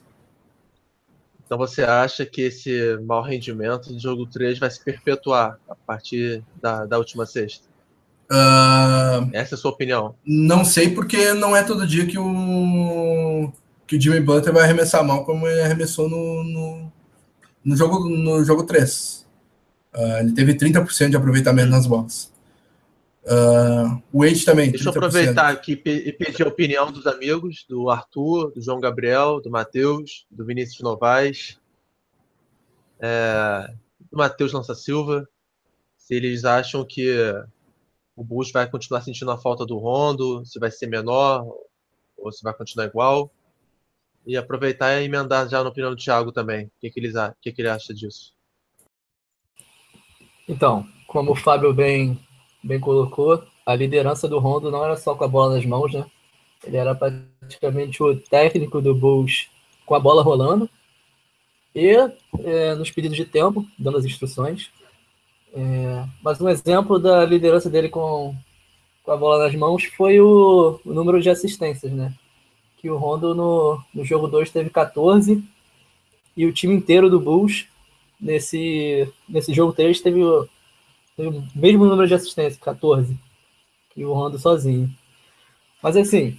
Então você acha que esse mau rendimento do jogo 3 vai se perpetuar a partir da, da última sexta? Uh, Essa é a sua opinião? Não sei, porque não é todo dia que o, que o Jimmy Butler vai arremessar mal como ele arremessou no, no, no jogo, no jogo 3. Uh, ah, ele teve 30% de aproveitamento nas bolas. Uh, o Wade também. Deixa 30%. eu aproveitar aqui e pedir a opinião dos amigos, do Arthur, do João Gabriel, do Matheus, do Vinícius Novaes, é, do Matheus Lança Silva, se eles acham que o Bulls vai continuar sentindo a falta do Rondo, se vai ser menor ou se vai continuar igual. E aproveitar e emendar já na opinião do Thiago também. O que, que, eles, o que, que ele acha disso? Então, como o Fábio bem, bem colocou, a liderança do Rondo não era só com a bola nas mãos, né? Ele era praticamente o técnico do Bulls com a bola rolando e é, nos pedidos de tempo, dando as instruções. É, mas um exemplo da liderança dele com, com a bola nas mãos foi o, o número de assistências, né? Que o Rondo no, no jogo 2 teve 14 e o time inteiro do Bulls nesse, nesse jogo 3 teve o, mesmo número de assistências, 14, que o Rondo sozinho. Mas assim,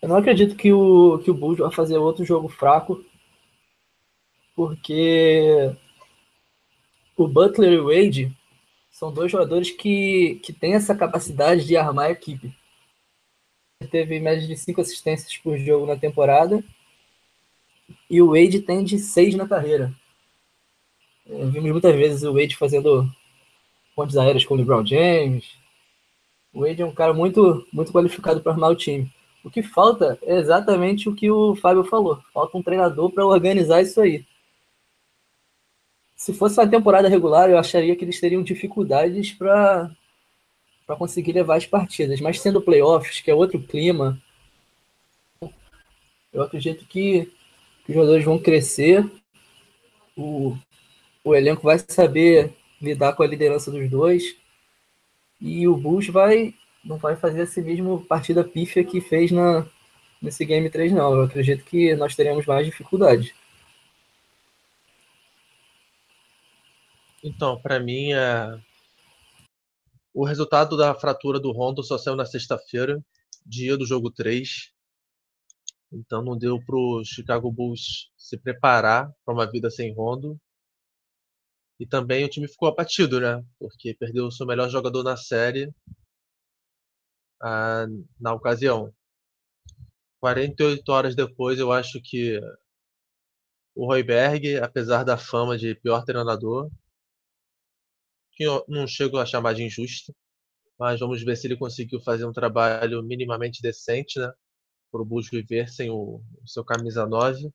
eu não acredito que o, que o Bulls vai fazer outro jogo fraco, porque o Butler e o Wade são dois jogadores que, que têm essa capacidade de armar a equipe. Ele teve média de cinco assistências por jogo na temporada e o Wade tem de seis na carreira. Vimos muitas vezes o Wade fazendo pontes aéreas com o LeBron James. O Wade é um cara muito, muito qualificado para armar o time. O que falta é exatamente o que o Fábio falou. Falta um treinador para organizar isso aí se fosse uma temporada regular, eu acharia que eles teriam dificuldades para para conseguir levar as partidas. Mas sendo playoffs, que é outro clima, eu acredito que, que os jogadores vão crescer, o, o elenco vai saber lidar com a liderança dos dois e o Bulls vai não vai fazer esse mesmo partida pífia que fez na, nesse Game 3, não. Eu acredito que nós teremos mais dificuldade. Então, para mim, é... o resultado da fratura do Rondo só saiu na sexta-feira, dia do jogo 3. Então não deu para o Chicago Bulls se preparar para uma vida sem Rondo. E também o time ficou abatido, né? Porque perdeu o seu melhor jogador na série na ocasião. 48 horas depois, eu acho que o Royberg, apesar da fama de pior treinador, que eu não chego a chamar de injusta, mas vamos ver se ele conseguiu fazer um trabalho minimamente decente, né? Para o Bulls viver sem o, o seu camisa 9.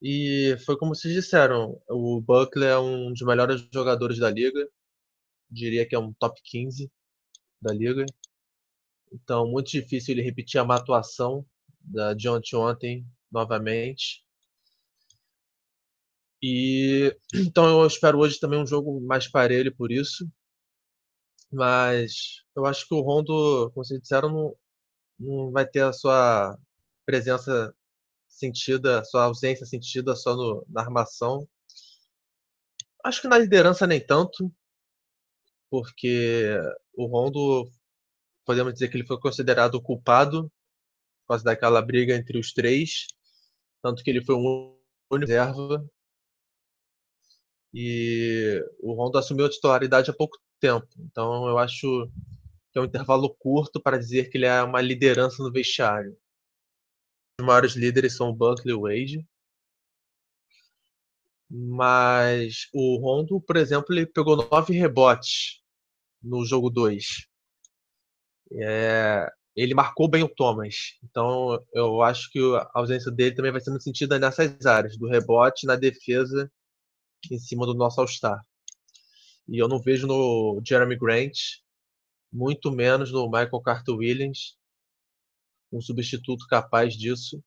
E foi como vocês disseram, o Buckler é um dos melhores jogadores da liga, diria que é um top 15 da liga. Então, muito difícil ele repetir a má atuação da de ontem, ontem novamente. E <clears throat> então eu espero hoje também um jogo mais parelho por isso. Mas eu acho que o Rondo, como vocês disseram, não, não vai ter a sua presença sentida, sua ausência sentida só no, na armação. Acho que na liderança nem tanto, porque o Rondo, podemos dizer que ele foi considerado o culpado por causa daquela briga entre os três, tanto que ele foi um único reserva e o Rondo assumiu a titularidade há pouco tempo. Então eu acho que é um intervalo curto para dizer que ele é uma liderança no vestiário. Maiores líderes são o Buckley e o Wade. Mas o Rondo, por exemplo, ele pegou nove rebotes no jogo 2. É, ele marcou bem o Thomas. Então eu acho que a ausência dele também vai sendo sentida nessas áreas, do rebote, na defesa em cima do nosso All-Star. E eu não vejo no Jeremy Grant, muito menos no Michael Carter Williams, um substituto capaz disso.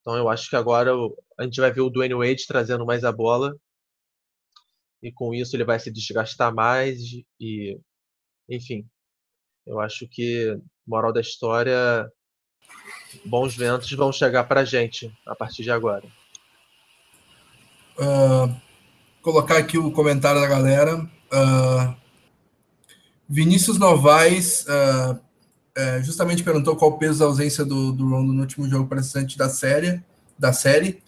Então eu acho que agora a gente vai ver o Dwayne Wade trazendo mais a bola. E com isso ele vai se desgastar mais e enfim. Eu acho que moral da história bons ventos vão chegar para a gente a partir de agora uh, colocar aqui o comentário da galera. Uh, Vinícius Novaes uh, uh, justamente perguntou qual o peso da ausência do, do Rondo no último jogo presente da série, da série,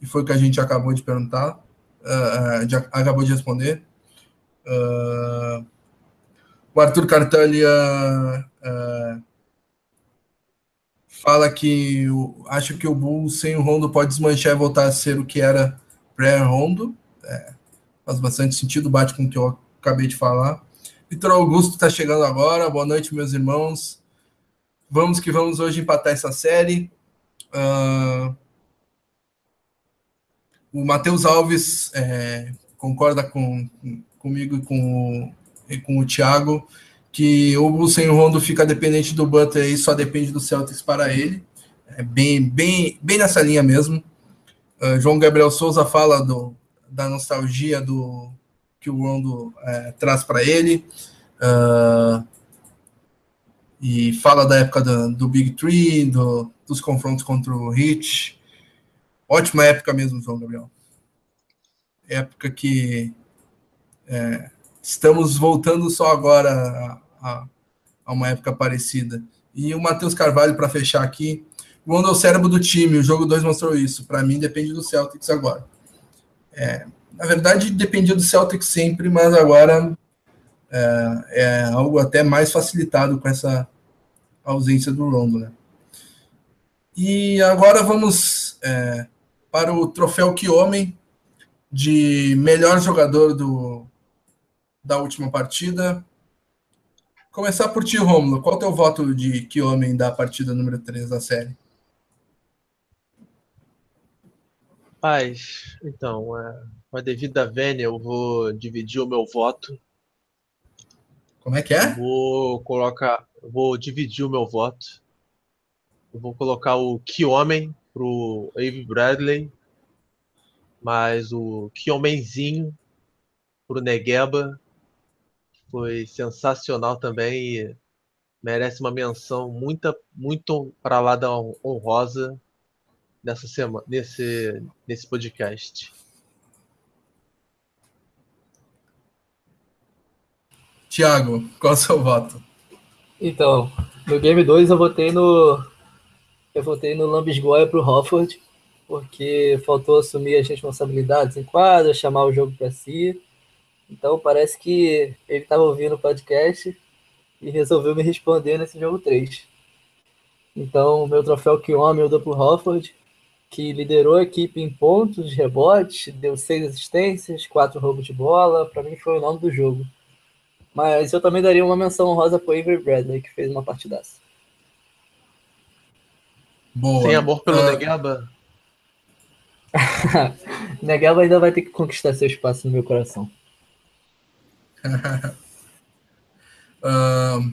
e foi o que a gente acabou de perguntar, uh, de, acabou de responder. o Arthur Cartalha fala que o, acho que o Bulls sem o Rondo pode desmanchar e voltar a ser o que era pré-Rondo. É, faz bastante sentido, bate com o que eu acabei de falar. Vitor Augusto está chegando agora. Boa noite, meus irmãos. Vamos que vamos hoje empatar essa série. Uh, o Matheus Alves é, concorda com, comigo e com, o, e com o Thiago que o o Rondo fica dependente do Butler e só depende do Celtics para ele. É bem, bem, bem nessa linha mesmo. Uh, João Gabriel Souza fala do, da nostalgia do que o Rondo é, traz para ele. Uh, e fala da época do, do Big Three, do, dos confrontos contra o Heat. Ótima época mesmo, João Gabriel. Época que é, estamos voltando só agora a, a, a uma época parecida. E o Matheus Carvalho, para fechar aqui, o Rondo é o cérebro do time, o jogo 2 mostrou isso. Para mim, depende do Celtics agora. É, na verdade, dependia do Celtics sempre, mas agora é, é, algo até mais facilitado com essa ausência do Rondo, né? E agora vamos é, para o troféu Que Homem de melhor jogador do, da última partida. Começar por ti, Romulo. Qual é o teu voto de Que Homem da partida número 3 da série? Paz, então, é, com a devida vênia, eu vou dividir o meu voto como é que é? Vou colocar, vou dividir o meu voto. Eu vou colocar o Que Homem pro Avery Bradley, mas o Que Homenzinho pro Negueba foi sensacional também e merece uma menção muito, muito para lá da honrosa nessa semana, nesse, nesse podcast. Tiago, qual é o seu voto? Então, no Game 2 eu votei no. Eu votei no Lambisgoia pro Hofford, porque faltou assumir as responsabilidades em quadra, chamar o jogo para si. Então parece que ele estava ouvindo o podcast e resolveu me responder nesse jogo 3. Então, meu troféu que homem eu dou pro Hofford, que liderou a equipe em pontos, rebotes, deu seis assistências, quatro roubos de bola. Para mim foi o nome do jogo. Mas eu também daria uma menção rosa pro Avery Bradley, que fez uma partidaça. Boa. Sem amor pelo uh... Negaba? <laughs> Negaba ainda vai ter que conquistar seu espaço no meu coração. <laughs> uh,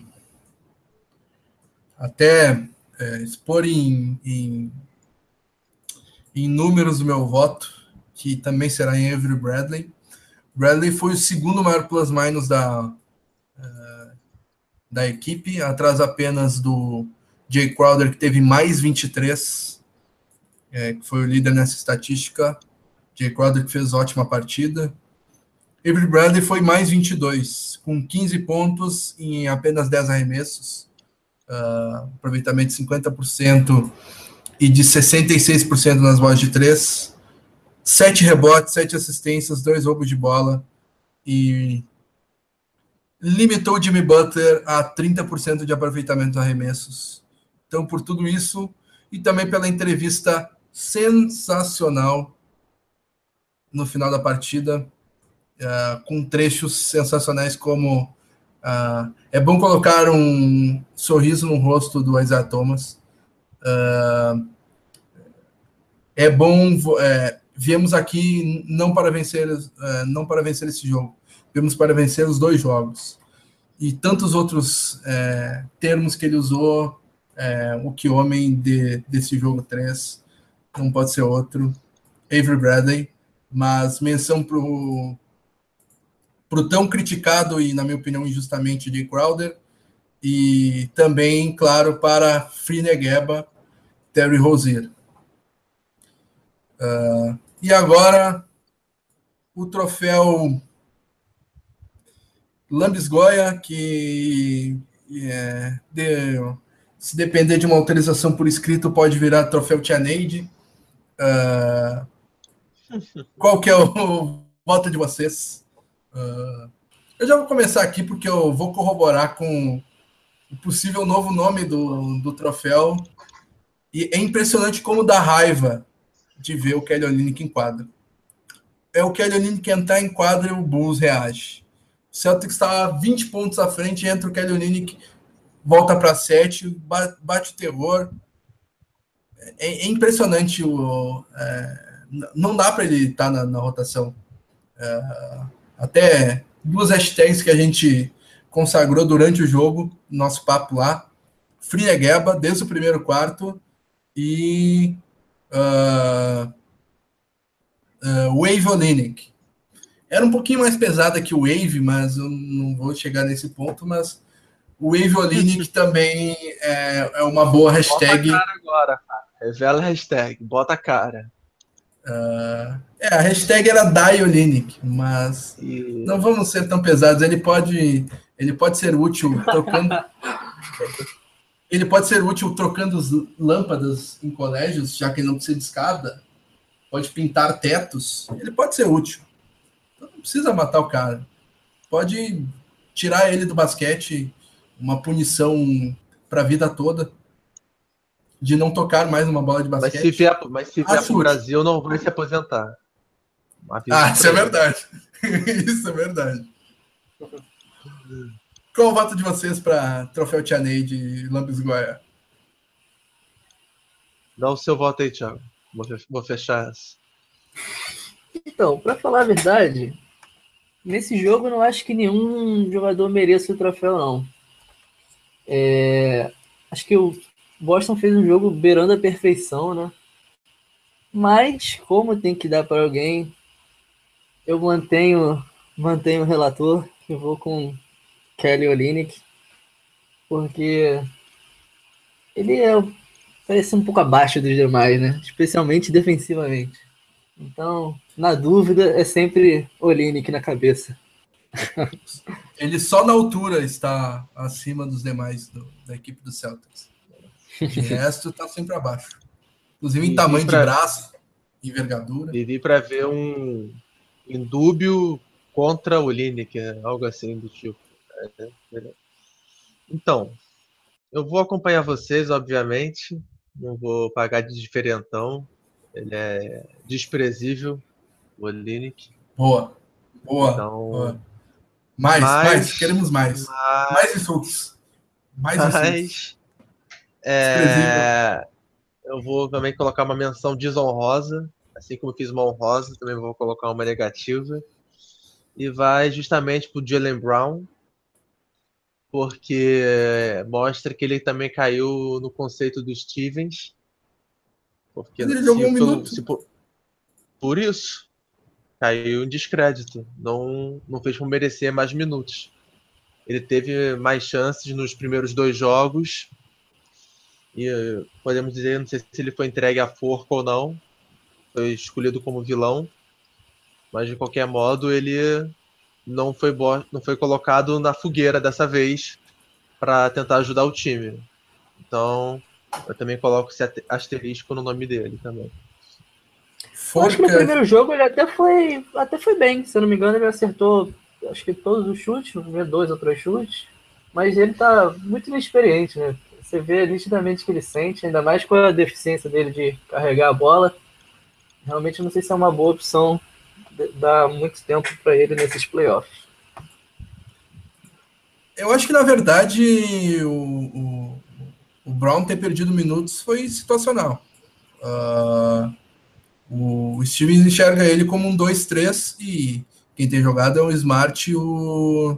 até é, expor em, em, em números o meu voto, que também será em Avery Bradley. Bradley foi o segundo maior plus-minus da, da equipe, atrás apenas do Jay Crowder, que teve mais 23, é, que foi o líder nessa estatística. Jay Crowder que fez ótima partida. Avery Bradley foi mais 22, com 15 pontos em apenas 10 arremessos, uh, aproveitamento de 50% e de 66% nas bolas de 3, 7 rebotes, 7 assistências, 2 roubos de bola e limitou Jimmy Butler a 30% de aproveitamento dos arremessos. Então, por tudo isso, e também pela entrevista sensacional no final da partida, uh, com trechos sensacionais como uh, é bom colocar um sorriso no rosto do Isaiah Thomas. Uh, é bom, é, viemos aqui não para vencer, não para vencer esse jogo, Vimos para vencer os dois jogos. E tantos outros é, termos que ele usou, é, o que homem de, desse jogo 3, não pode ser outro. Avery Bradley, mas menção para o tão criticado e, na minha opinião, injustamente de Crowder, e também, claro, para Free Negeba, Terry Rozier. Uh, e agora, o troféu Lambisgoia, que é, de, se depender de uma autorização por escrito, pode virar troféu Tianeide. Uh, qual que é o <laughs> voto de vocês? Uh, eu já vou começar aqui porque eu vou corroborar com o possível novo nome do, do troféu. E é impressionante como dá raiva de ver o Kelly Olynyk em quadro. É o Kelly Olynyk entrar em quadro e o Bulls reage. O Celtics está 20 pontos à frente, entra o Kelly Olynyk, volta para 7, bate o terror. É, é impressionante. O, é, não dá para ele estar tá na, na, rotação. É, até duas hashtags que a gente consagrou durante o jogo, nosso papo lá. Fria Geba, desde o primeiro quarto, e uh, uh, Wave Olinick. Era um pouquinho mais pesada que o Wave, mas eu não vou chegar nesse ponto, mas o Wave Olinick também é, é, uma boa hashtag. Bota a cara agora, Revela a hashtag, bota a cara. Uh, é, a hashtag era Diolinic, mas e... não vamos ser tão pesados. Ele pode, ele pode ser útil trocando. <laughs> ele pode ser útil trocando lâmpadas em colégios, já que ele não precisa de escada. Pode pintar tetos. Ele pode ser útil. Não precisa matar o cara. Pode tirar ele do basquete, uma punição para a vida toda de não tocar mais uma bola de basquete. Mas se vier, mas se vier pro Brasil, não vai se aposentar. Ah, isso é verdade. <laughs> isso é verdade. Qual o voto de vocês para troféu Tianei de Lambisgoia? Dá o seu voto aí, Thiago. Vou fechar essa. Então, para falar a verdade, nesse jogo eu não acho que nenhum jogador mereça o troféu, não. É, acho que o Boston fez um jogo beirando a perfeição, né? Mas, como tem que dar para alguém, eu mantenho, mantenho o relator, que vou com Kelly Olynyk, porque ele é, parece um pouco abaixo dos demais, né? Especialmente defensivamente. Então, na dúvida, é sempre Olynyk na cabeça. <laughs> Ele só na altura está acima dos demais do, da equipe do Celtics. De <laughs> resto, tá sempre abaixo. Inclusive em e tamanho pra... de braço, envergadura. E vi para ver um indúbio contra o Lineker, algo assim do tipo. É, é então, eu vou acompanhar vocês, obviamente. Não vou pagar de diferentão. Ele é desprezível, o. Boa. Boa. Então, Boa. Mais, mais, mais, queremos mais. Mais, mais insultos. Mais insultos. É, eu vou também colocar uma menção desonrosa, assim como fiz uma honrosa, também vou colocar uma negativa. E vai justamente para o Jalen Brown, porque mostra que ele também caiu no conceito do Stevens. Porque ele jogou um minuto. Se, por, por isso, caiu em descrédito. Não, não fez por merecer mais minutos. Ele teve mais chances nos primeiros dois jogos e podemos dizer, não sei se ele foi entregue à forca ou não, foi escolhido como vilão, mas de qualquer modo ele não foi, não foi colocado na fogueira dessa vez para tentar ajudar o time. Então, eu também coloco esse asterisco no nome dele também. Acho que no primeiro jogo ele até foi, até foi bem, se eu não me engano, ele acertou acho que todos os chutes, dois ou três chutes, mas ele tá muito inexperiente, né? Você vê nitidamente que ele sente, ainda mais com a deficiência dele de carregar a bola. Realmente não sei se é uma boa opção dar muito tempo para ele nesses playoffs. Eu acho que, na verdade, o, o, o Brown ter perdido minutos foi situacional. Uh, o Stevens enxerga ele como um 2-3 e quem tem jogado é o Smart e o,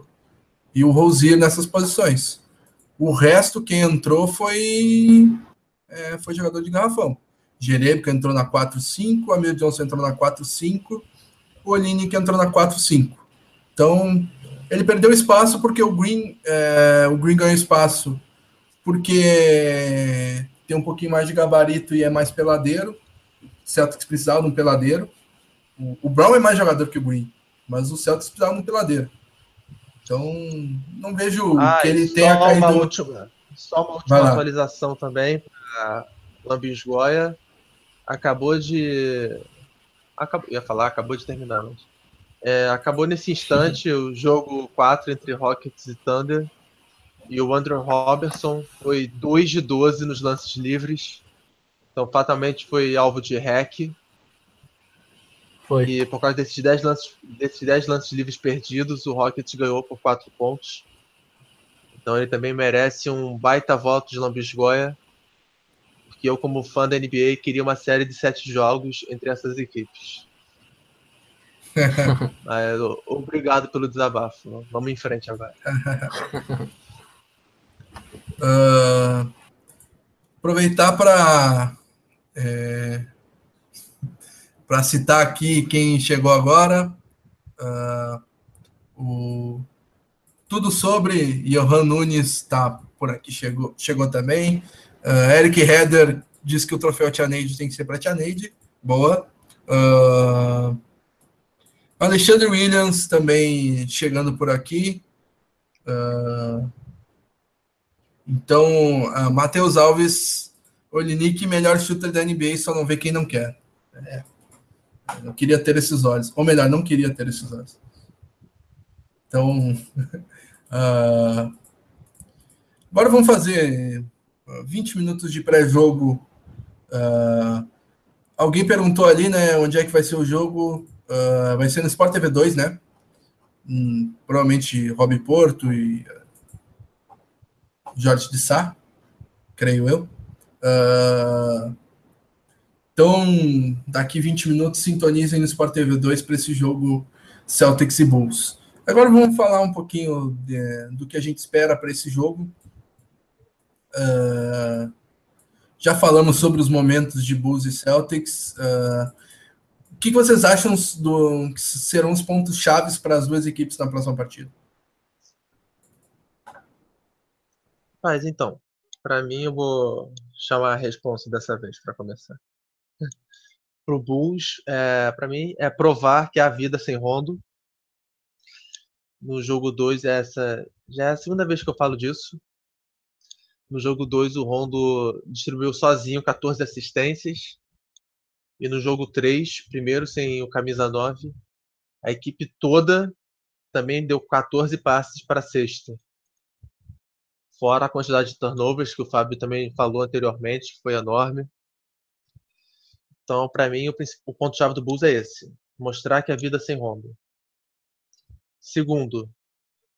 e o Rosier nessas posições. O resto, quem entrou foi, é, foi jogador de garrafão. Jerebica entrou na 4-5, Amir Johnson entrou na 4-5, o Olini que entrou na 4-5. Então, ele perdeu espaço porque o Green, é, o Green ganhou espaço porque tem um pouquinho mais de gabarito e é mais peladeiro. Celtics precisava de um peladeiro. O, o Brown é mais jogador que o Green, mas o Celtics precisava de um peladeiro. Então, não vejo ah, que ele tenha caído. Uma última, só uma última atualização também para Lambisgoia. Acabou de. Acabou, ia falar, acabou de terminar. Mas... É, acabou nesse instante o jogo 4 entre Rockets e Thunder. E o Andrew Robertson foi 2 de 12 nos lances livres. Então, fatalmente foi alvo de hack. Foi. E por causa desses 10 lances, desses 10 lances livres perdidos, o Rockets ganhou por 4 pontos. Então ele também merece um baita voto de lambisgoia. Porque eu, como fã da NBA, queria uma série de 7 jogos entre essas equipes. <laughs> Mas, obrigado pelo desabafo. Vamos em frente agora. uh, <laughs> aproveitar para é, para citar aqui quem chegou agora, uh, o tudo sobre Johan Nunes está por aqui, chegou, chegou também. Uh, Eric Heder diz que o troféu Tia Neide tem que ser para Tia Neide. Boa. Uh, Alexandre Williams também chegando por aqui. Uh, então, uh, Matheus Alves, Olinick, melhor shooter da NBA, só não vê quem não quer. É. Eu queria ter esses olhos. Ou melhor, não queria ter esses olhos. Então, uh, <laughs> agora vamos fazer 20 minutos de pré-jogo. Uh, alguém perguntou ali, né, onde é que vai ser o jogo. Uh, vai ser no Sport TV 2, né? Hum, provavelmente Rob Porto e Jorge de Sá, creio eu. Uh, então, daqui 20 minutos, sintonizem no Sport TV 2 para esse jogo Celtics e Bulls. Agora vamos falar um pouquinho de, do que a gente espera para esse jogo. Uh, já falamos sobre os momentos de Bulls e Celtics. Uh, o que vocês acham do, que serão os pontos chaves para as duas equipes na próxima partida? Mas então, para mim eu vou chamar a resposta dessa vez para começar <laughs> pro Bulls, é, para mim, é provar que há vida sem Rondo. No jogo 2, é essa já é a segunda vez que eu falo disso. No jogo 2, o Rondo distribuiu sozinho 14 assistências. E no jogo 3, primeiro sem o camisa 9, a equipe toda também deu 14 passes para a sexta. Fora a quantidade de turnovers que o Fábio também falou anteriormente, que foi enorme. Então, para mim, o, o ponto-chave do Bulls é esse: mostrar que a vida é sem Rondo. Segundo,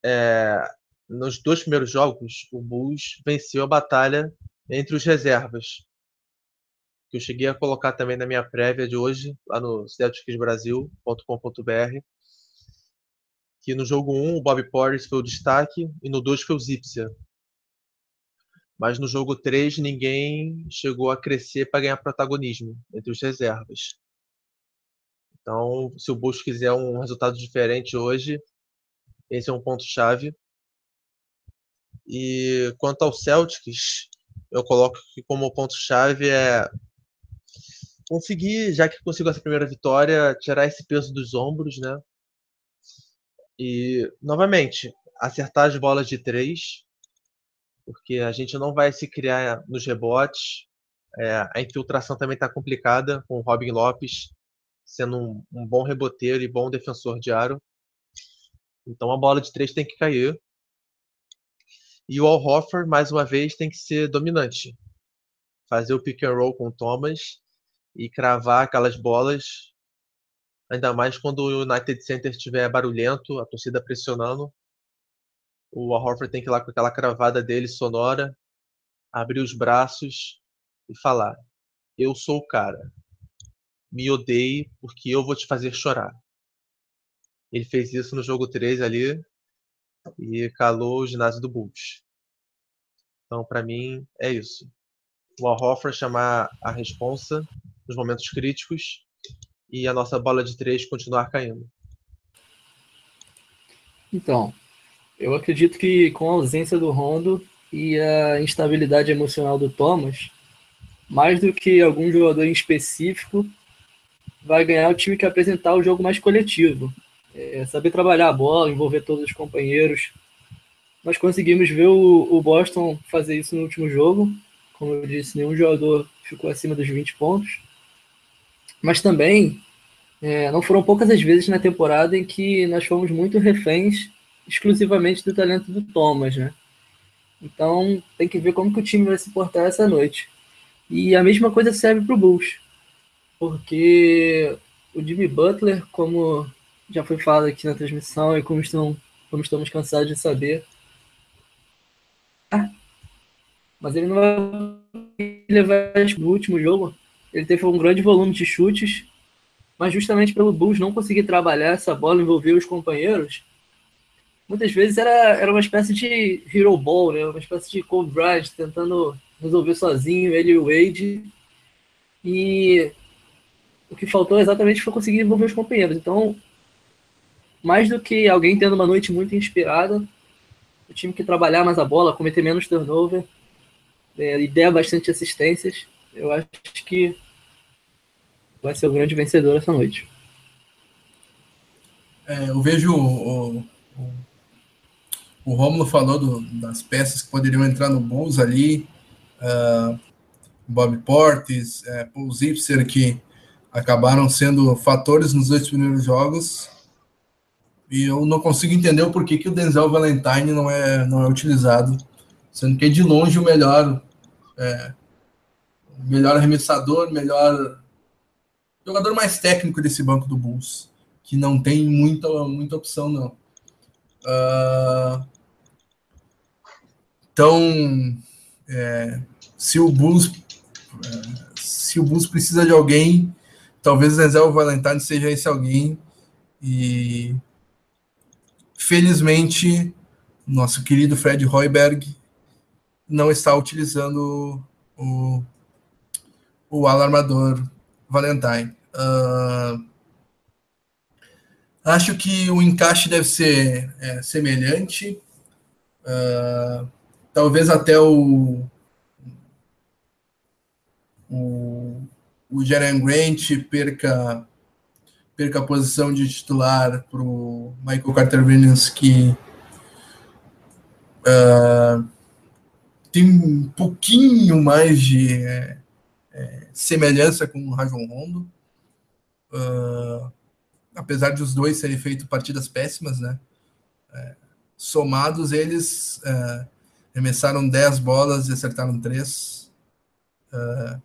é, nos dois primeiros jogos, o Bulls venceu a batalha entre os reservas. Que eu cheguei a colocar também na minha prévia de hoje, lá no celticsbrasil.com.br. Que no jogo 1 o Bob Porres foi o destaque e no 2 foi o Zipsia. Mas no jogo 3 ninguém chegou a crescer para ganhar protagonismo entre os reservas. Então, se o Bulls quiser um resultado diferente hoje, esse é um ponto chave. E quanto ao Celtics, eu coloco que como ponto chave é conseguir, já que conseguiu essa primeira vitória, tirar esse peso dos ombros, né? E novamente, acertar as bolas de três, porque a gente não vai se criar nos rebotes. É, a infiltração também está complicada, com o Robin Lopes sendo um, um, bom reboteiro e bom defensor de aro. Então a bola de três tem que cair. E o Al Hoffer, mais uma vez, tem que ser dominante. Fazer o pick and roll com o Thomas e cravar aquelas bolas. Ainda mais quando o United Center estiver barulhento, a torcida pressionando o Horford tem que ir lá com aquela cravada dele sonora, abrir os braços e falar: Eu sou o cara. Me odeie porque eu vou te fazer chorar. Ele fez isso no jogo 3 ali e calou o ginásio do Bulls. Então, para mim, é isso. O Al chamar a responsa nos momentos críticos e a nossa bola de três continuar caindo. Então, eu acredito que com a ausência do Rondo e a instabilidade emocional do Thomas, mais do que algum jogador em específico, vai ganhar o time que apresentar o jogo mais coletivo. é, saber trabalhar a bola, envolver todos os companheiros. Nós conseguimos ver o, Boston fazer isso no último jogo. Como eu disse, nenhum jogador ficou acima dos 20 pontos. Mas também é, não foram poucas as vezes na temporada em que nós fomos muito reféns exclusivamente do talento do Thomas, né? Então tem que ver como que o time vai se portar essa noite. E a mesma coisa serve para o Bulls, porque o Jimmy Butler, como já foi falado aqui na transmissão e como, estão, como estamos cansados de saber, ah, mas ele não vai levar no último jogo. Ele teve um grande volume de chutes, mas justamente pelo Bulls não conseguir trabalhar essa bola, envolver os companheiros, muitas vezes era, era uma espécie de hero ball, né? uma espécie de Kobe Bryant tentando resolver sozinho, ele e o Wade. E o que faltou exatamente foi conseguir envolver os companheiros. Então, mais do que alguém tendo uma noite muito inspirada, o time que trabalhar mais a bola, cometer menos turnover, é, e der bastante assistências, eu acho que vai ser o grande vencedor essa noite. É, eu vejo o, o, Romulo falou do, das peças que poderiam entrar no Bulls ali, uh, Bob Portes, uh, Paul Zipser, que acabaram sendo fatores nos dois primeiros jogos. E eu não consigo entender o porquê que o Denzel Valentine não é, não é utilizado, sendo que é de longe o melhor, é, melhor arremessador, melhor jogador mais técnico desse banco do Bulls, que não tem muita, muita opção, não. Uh, então, é, se o Bulls é, se o Bulls precisa de alguém, talvez o Denzel Valentine seja esse alguém. E felizmente, nosso querido Fred Hoiberg não está utilizando o, o alarmador Valentine. Uh, acho que o encaixe deve ser é, semelhante. Uh, talvez até o, o, o Jaren Grant perca, perca a posição de titular para o Michael Carter Williams, que uh, tem um pouquinho mais de é, é, semelhança com o Rajon Rondo. Uh, apesar de os dois serem feito partidas péssimas, né? É, somados, eles é, Remessaram 10 bolas e acertaram 3. Uh, ah,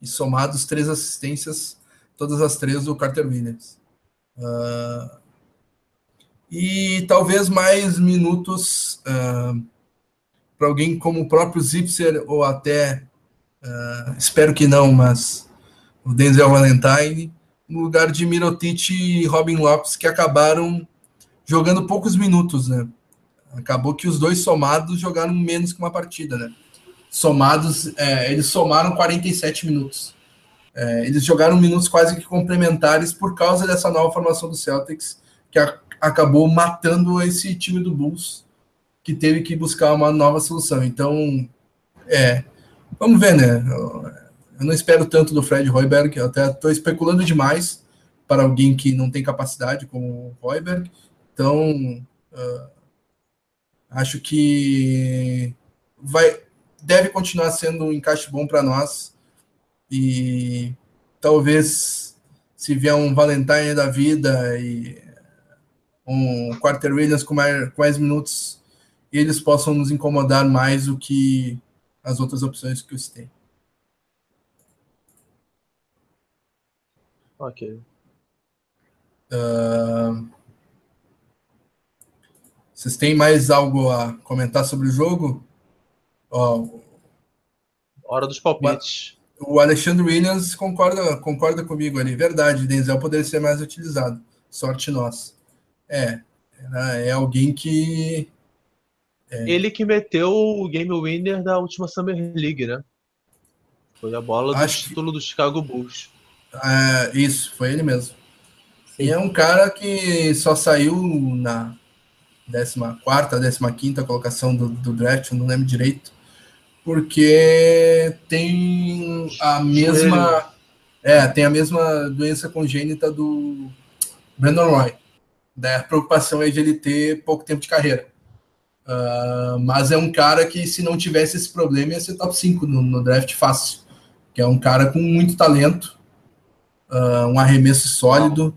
e somados, três assistências, todas as três do Carter Williams. Uh, e talvez mais minutos uh, ah, para alguém como o próprio Zipser, ou até, espero que não, mas o Denzel Valentine, no lugar de Mirotic e Robin Lopes, que acabaram jogando poucos minutos, né? Acabou que os dois somados jogaram menos que uma partida, né? Somados, é, eles somaram 47 minutos. É, eles jogaram minutos quase que complementares por causa dessa nova formação do Celtics, que a, acabou matando esse time do Bulls, que teve que buscar uma nova solução. Então, é, vamos ver, né? Eu, eu não espero tanto do Fred Hoiberg, eu até estou especulando demais para alguém que não tem capacidade como o Hoiberg. Então, uh, Acho que vai deve continuar sendo um encaixe bom para nós. E talvez se vier um Valentine da vida e um Quarter Williams com mais, com mais minutos, eles possam nos incomodar mais do que as outras opções que eu citei. Ok. Uh, vocês têm mais algo a comentar sobre o jogo? Ó, Hora dos palpites. O Alexandre Williams concorda, concorda comigo ali. Verdade, Denzel poderia ser mais utilizado. Sorte nossa. É, é alguém que. É... Ele que meteu o game winner da última Summer League, né? Foi a bola do Acho título que... do Chicago Bulls. É, isso, foi ele mesmo. Sim. E é um cara que só saiu na 14ª, 15 colocação do, do draft, não lembro direito, porque tem a mesma é, tem a mesma doença congênita do Brandon Roy. Daí a preocupação é de ele ter pouco tempo de carreira. Uh, mas é um cara que, se não tivesse esse problema, ia ser top 5 no, no draft fácil. Que é um cara com muito talento, uh, um arremesso sólido.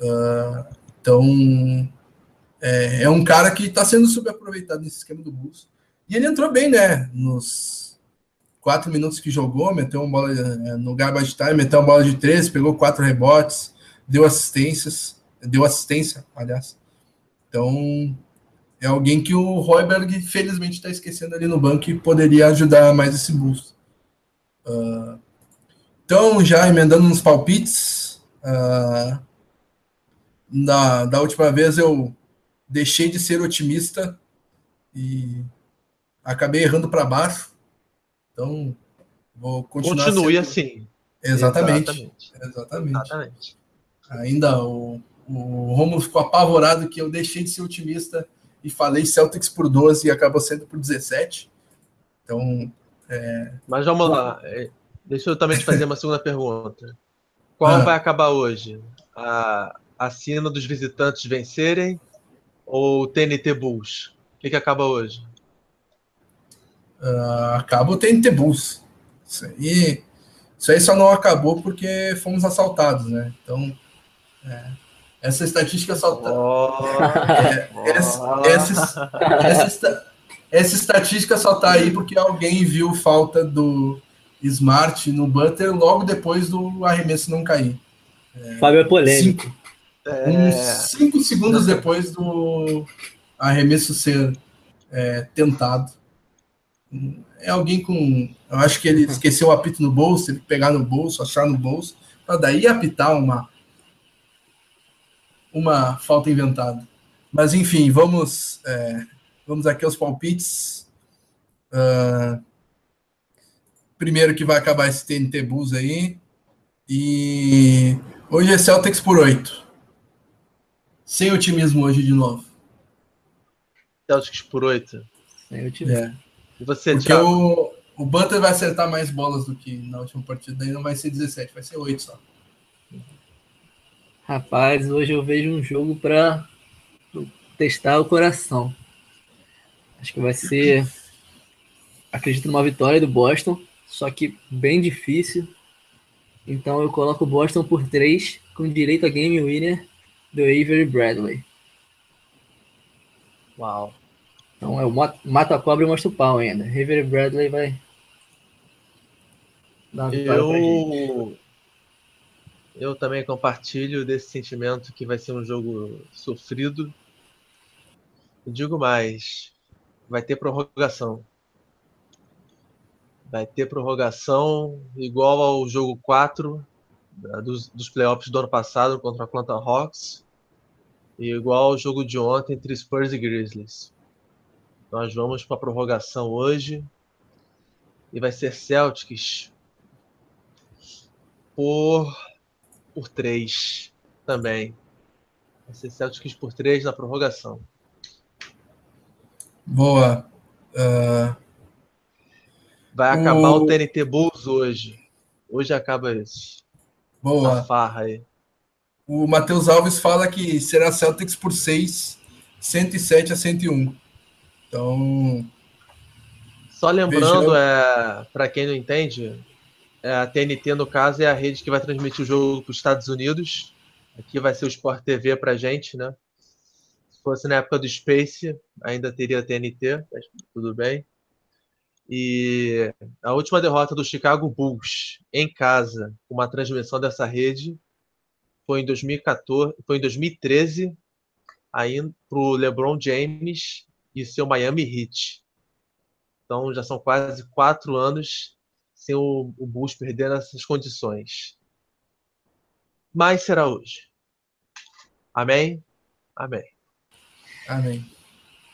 Uh, então, é, é, um cara que está sendo super aproveitado nesse esquema do Bulls. E ele entrou bem, né? Nos quatro minutos que jogou, meteu uma bola é, no garbage time, meteu uma bola de três, pegou quatro rebotes, deu assistências, deu assistência, aliás. Então, é alguém que o Royberg, felizmente, está esquecendo ali no banco e poderia ajudar mais esse boost. Uh, então, já emendando nos palpites, uh, na, da última vez eu deixei de ser otimista e acabei errando para baixo. Então, vou continuar. Continue sendo... assim. Exatamente. Exatamente. Exatamente. Exatamente. Ainda o, o Romulo ficou apavorado que eu deixei de ser otimista e falei Celtics por 12 e acabou sendo por 17. Então. É... Mas vamos lá. É, deixa eu também te fazer uma segunda pergunta. Qual ah. vai acabar hoje? A, a cena dos visitantes vencerem ou o TNT Bulls? O que, que acaba hoje? Uh, acaba o TNT Bulls. Isso aí, isso aí só não acabou porque fomos assaltados, né? Então. É essa estatística só tá. Oh, <laughs> é, essa, oh. essa, essa, essa, estatística só tá aí porque alguém viu falta do Smart no Butter logo depois do arremesso não cair. É, Fábio é polêmico. Cinco, é... Uns cinco segundos depois do arremesso ser é, tentado. É alguém com. Eu acho que ele <laughs> esqueceu o apito no bolso, ele pegar no bolso, achar no bolso, para daí apitar uma uma falta inventada. Mas enfim, vamos, é, vamos aqui aos palpites. Uh, primeiro que vai acabar esse TNT Bulls aí. E hoje é Celtics por 8. Sem otimismo hoje de novo. Celtics por 8. Sem otimismo. É. E você, Porque o, o Butler vai acertar mais bolas do que na última partida, aí não vai ser 17, vai ser 8 só. Rapaz, hoje eu vejo um jogo para testar o coração. Acho que vai ser. Acredito numa vitória do Boston, só que bem difícil. Então eu coloco o Boston por 3, com direito a game winner do Avery Bradley. Uau. Então é o mata a cobra e mostra o pau ainda. Avery Bradley vai. Dar vitória eu... pra gente. Eu também compartilho desse sentimento que vai ser um jogo sofrido. Digo mais, vai ter prorrogação. Vai ter prorrogação igual ao jogo 4 dos, dos playoffs do ano passado contra o Atlanta Hawks e igual ao jogo de ontem entre Spurs e Grizzlies. Nós vamos para a prorrogação hoje e vai ser Celtics por por 3 também. Vai ser Celtics por 3 na prorrogação. Boa. Uh... Vai acabar o... o TNT Bulls hoje. Hoje acaba isso. Boa. Essa farra aí. O Matheus Alves fala que será Celtics por 6, 107 a 101. Então. Só lembrando, é, para quem não entende, é, a TNT, no caso, é a rede que vai transmitir o jogo para os Estados Unidos. Aqui vai ser o Sport TV para a gente, né? Se fosse na época do Space, ainda teria TNT, mas tudo bem. E a última derrota do Chicago Bulls em casa, com uma transmissão dessa rede, foi em 2014, foi em 2013, aí para o LeBron James e seu Miami Heat. Então já são quase quatro anos sem o, o Bulls perder nessas condições. Mas será hoje. Amém? Amém. Amém.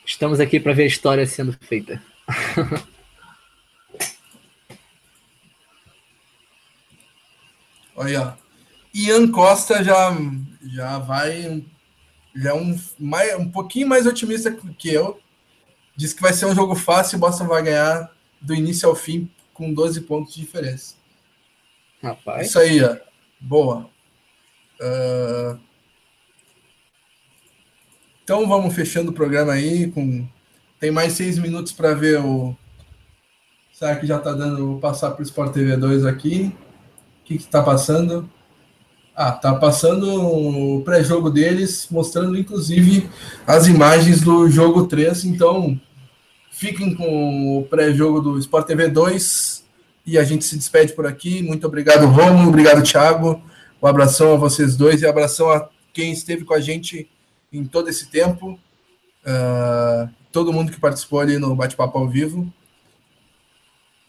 Estamos aqui para ver a história sendo feita. <laughs> Olha, Ian Costa já, já vai já é um, mais, um pouquinho mais otimista que eu. Diz que vai ser um jogo fácil, o Boston vai ganhar do início ao fim com 12 pontos de diferença. Rapaz. Isso aí, ó. Boa. Uh... Então vamos fechando o programa aí. Com... Tem mais seis minutos para ver o. Será que já está dando? Vou passar para o Sport TV 2 aqui. O que está passando? Ah, tá passando o pré-jogo deles, mostrando inclusive as imagens do jogo 3. Então, fiquem com o pré-jogo do Sport TV 2 e a gente se despede por aqui. Muito obrigado, Romulo. Obrigado, Thiago. Um abração a vocês dois e abração a quem esteve com a gente em todo esse tempo. Uh, todo mundo que participou ali no bate-papo ao vivo.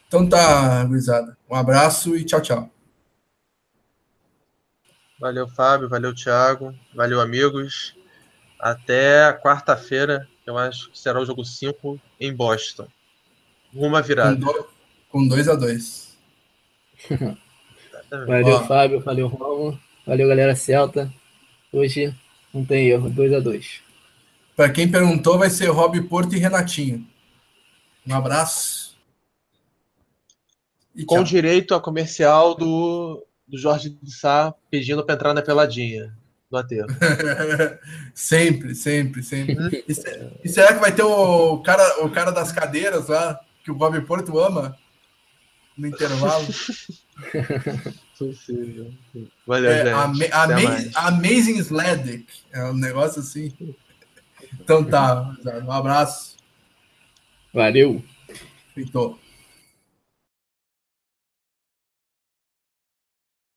Então tá, gurizada. Um abraço e tchau, tchau. Valeu, Fábio. Valeu, Thiago. Valeu, amigos. Até quarta-feira, eu acho que será o jogo 5 em Boston. Uma virada. Com 2 a 2 Valeu, Ó. Fábio. Valeu, Romulo. Valeu, galera Celta. Hoje não tem erro. 2 a 2 Para quem perguntou, vai ser Rob Porto e Renatinho. Um abraço. E Com tchau. direito a comercial do do Jorge de Sá pedindo para entrar na peladinha no aterro. <laughs> sempre, sempre, sempre. E, e, será que vai ter o cara, o cara das cadeiras lá, que o Bob Porto ama, no intervalo? <laughs> Possível. Valeu, é, gente. Ama Amazing Sledic. É um negócio assim. Então tá, um abraço. Valeu. Feitou.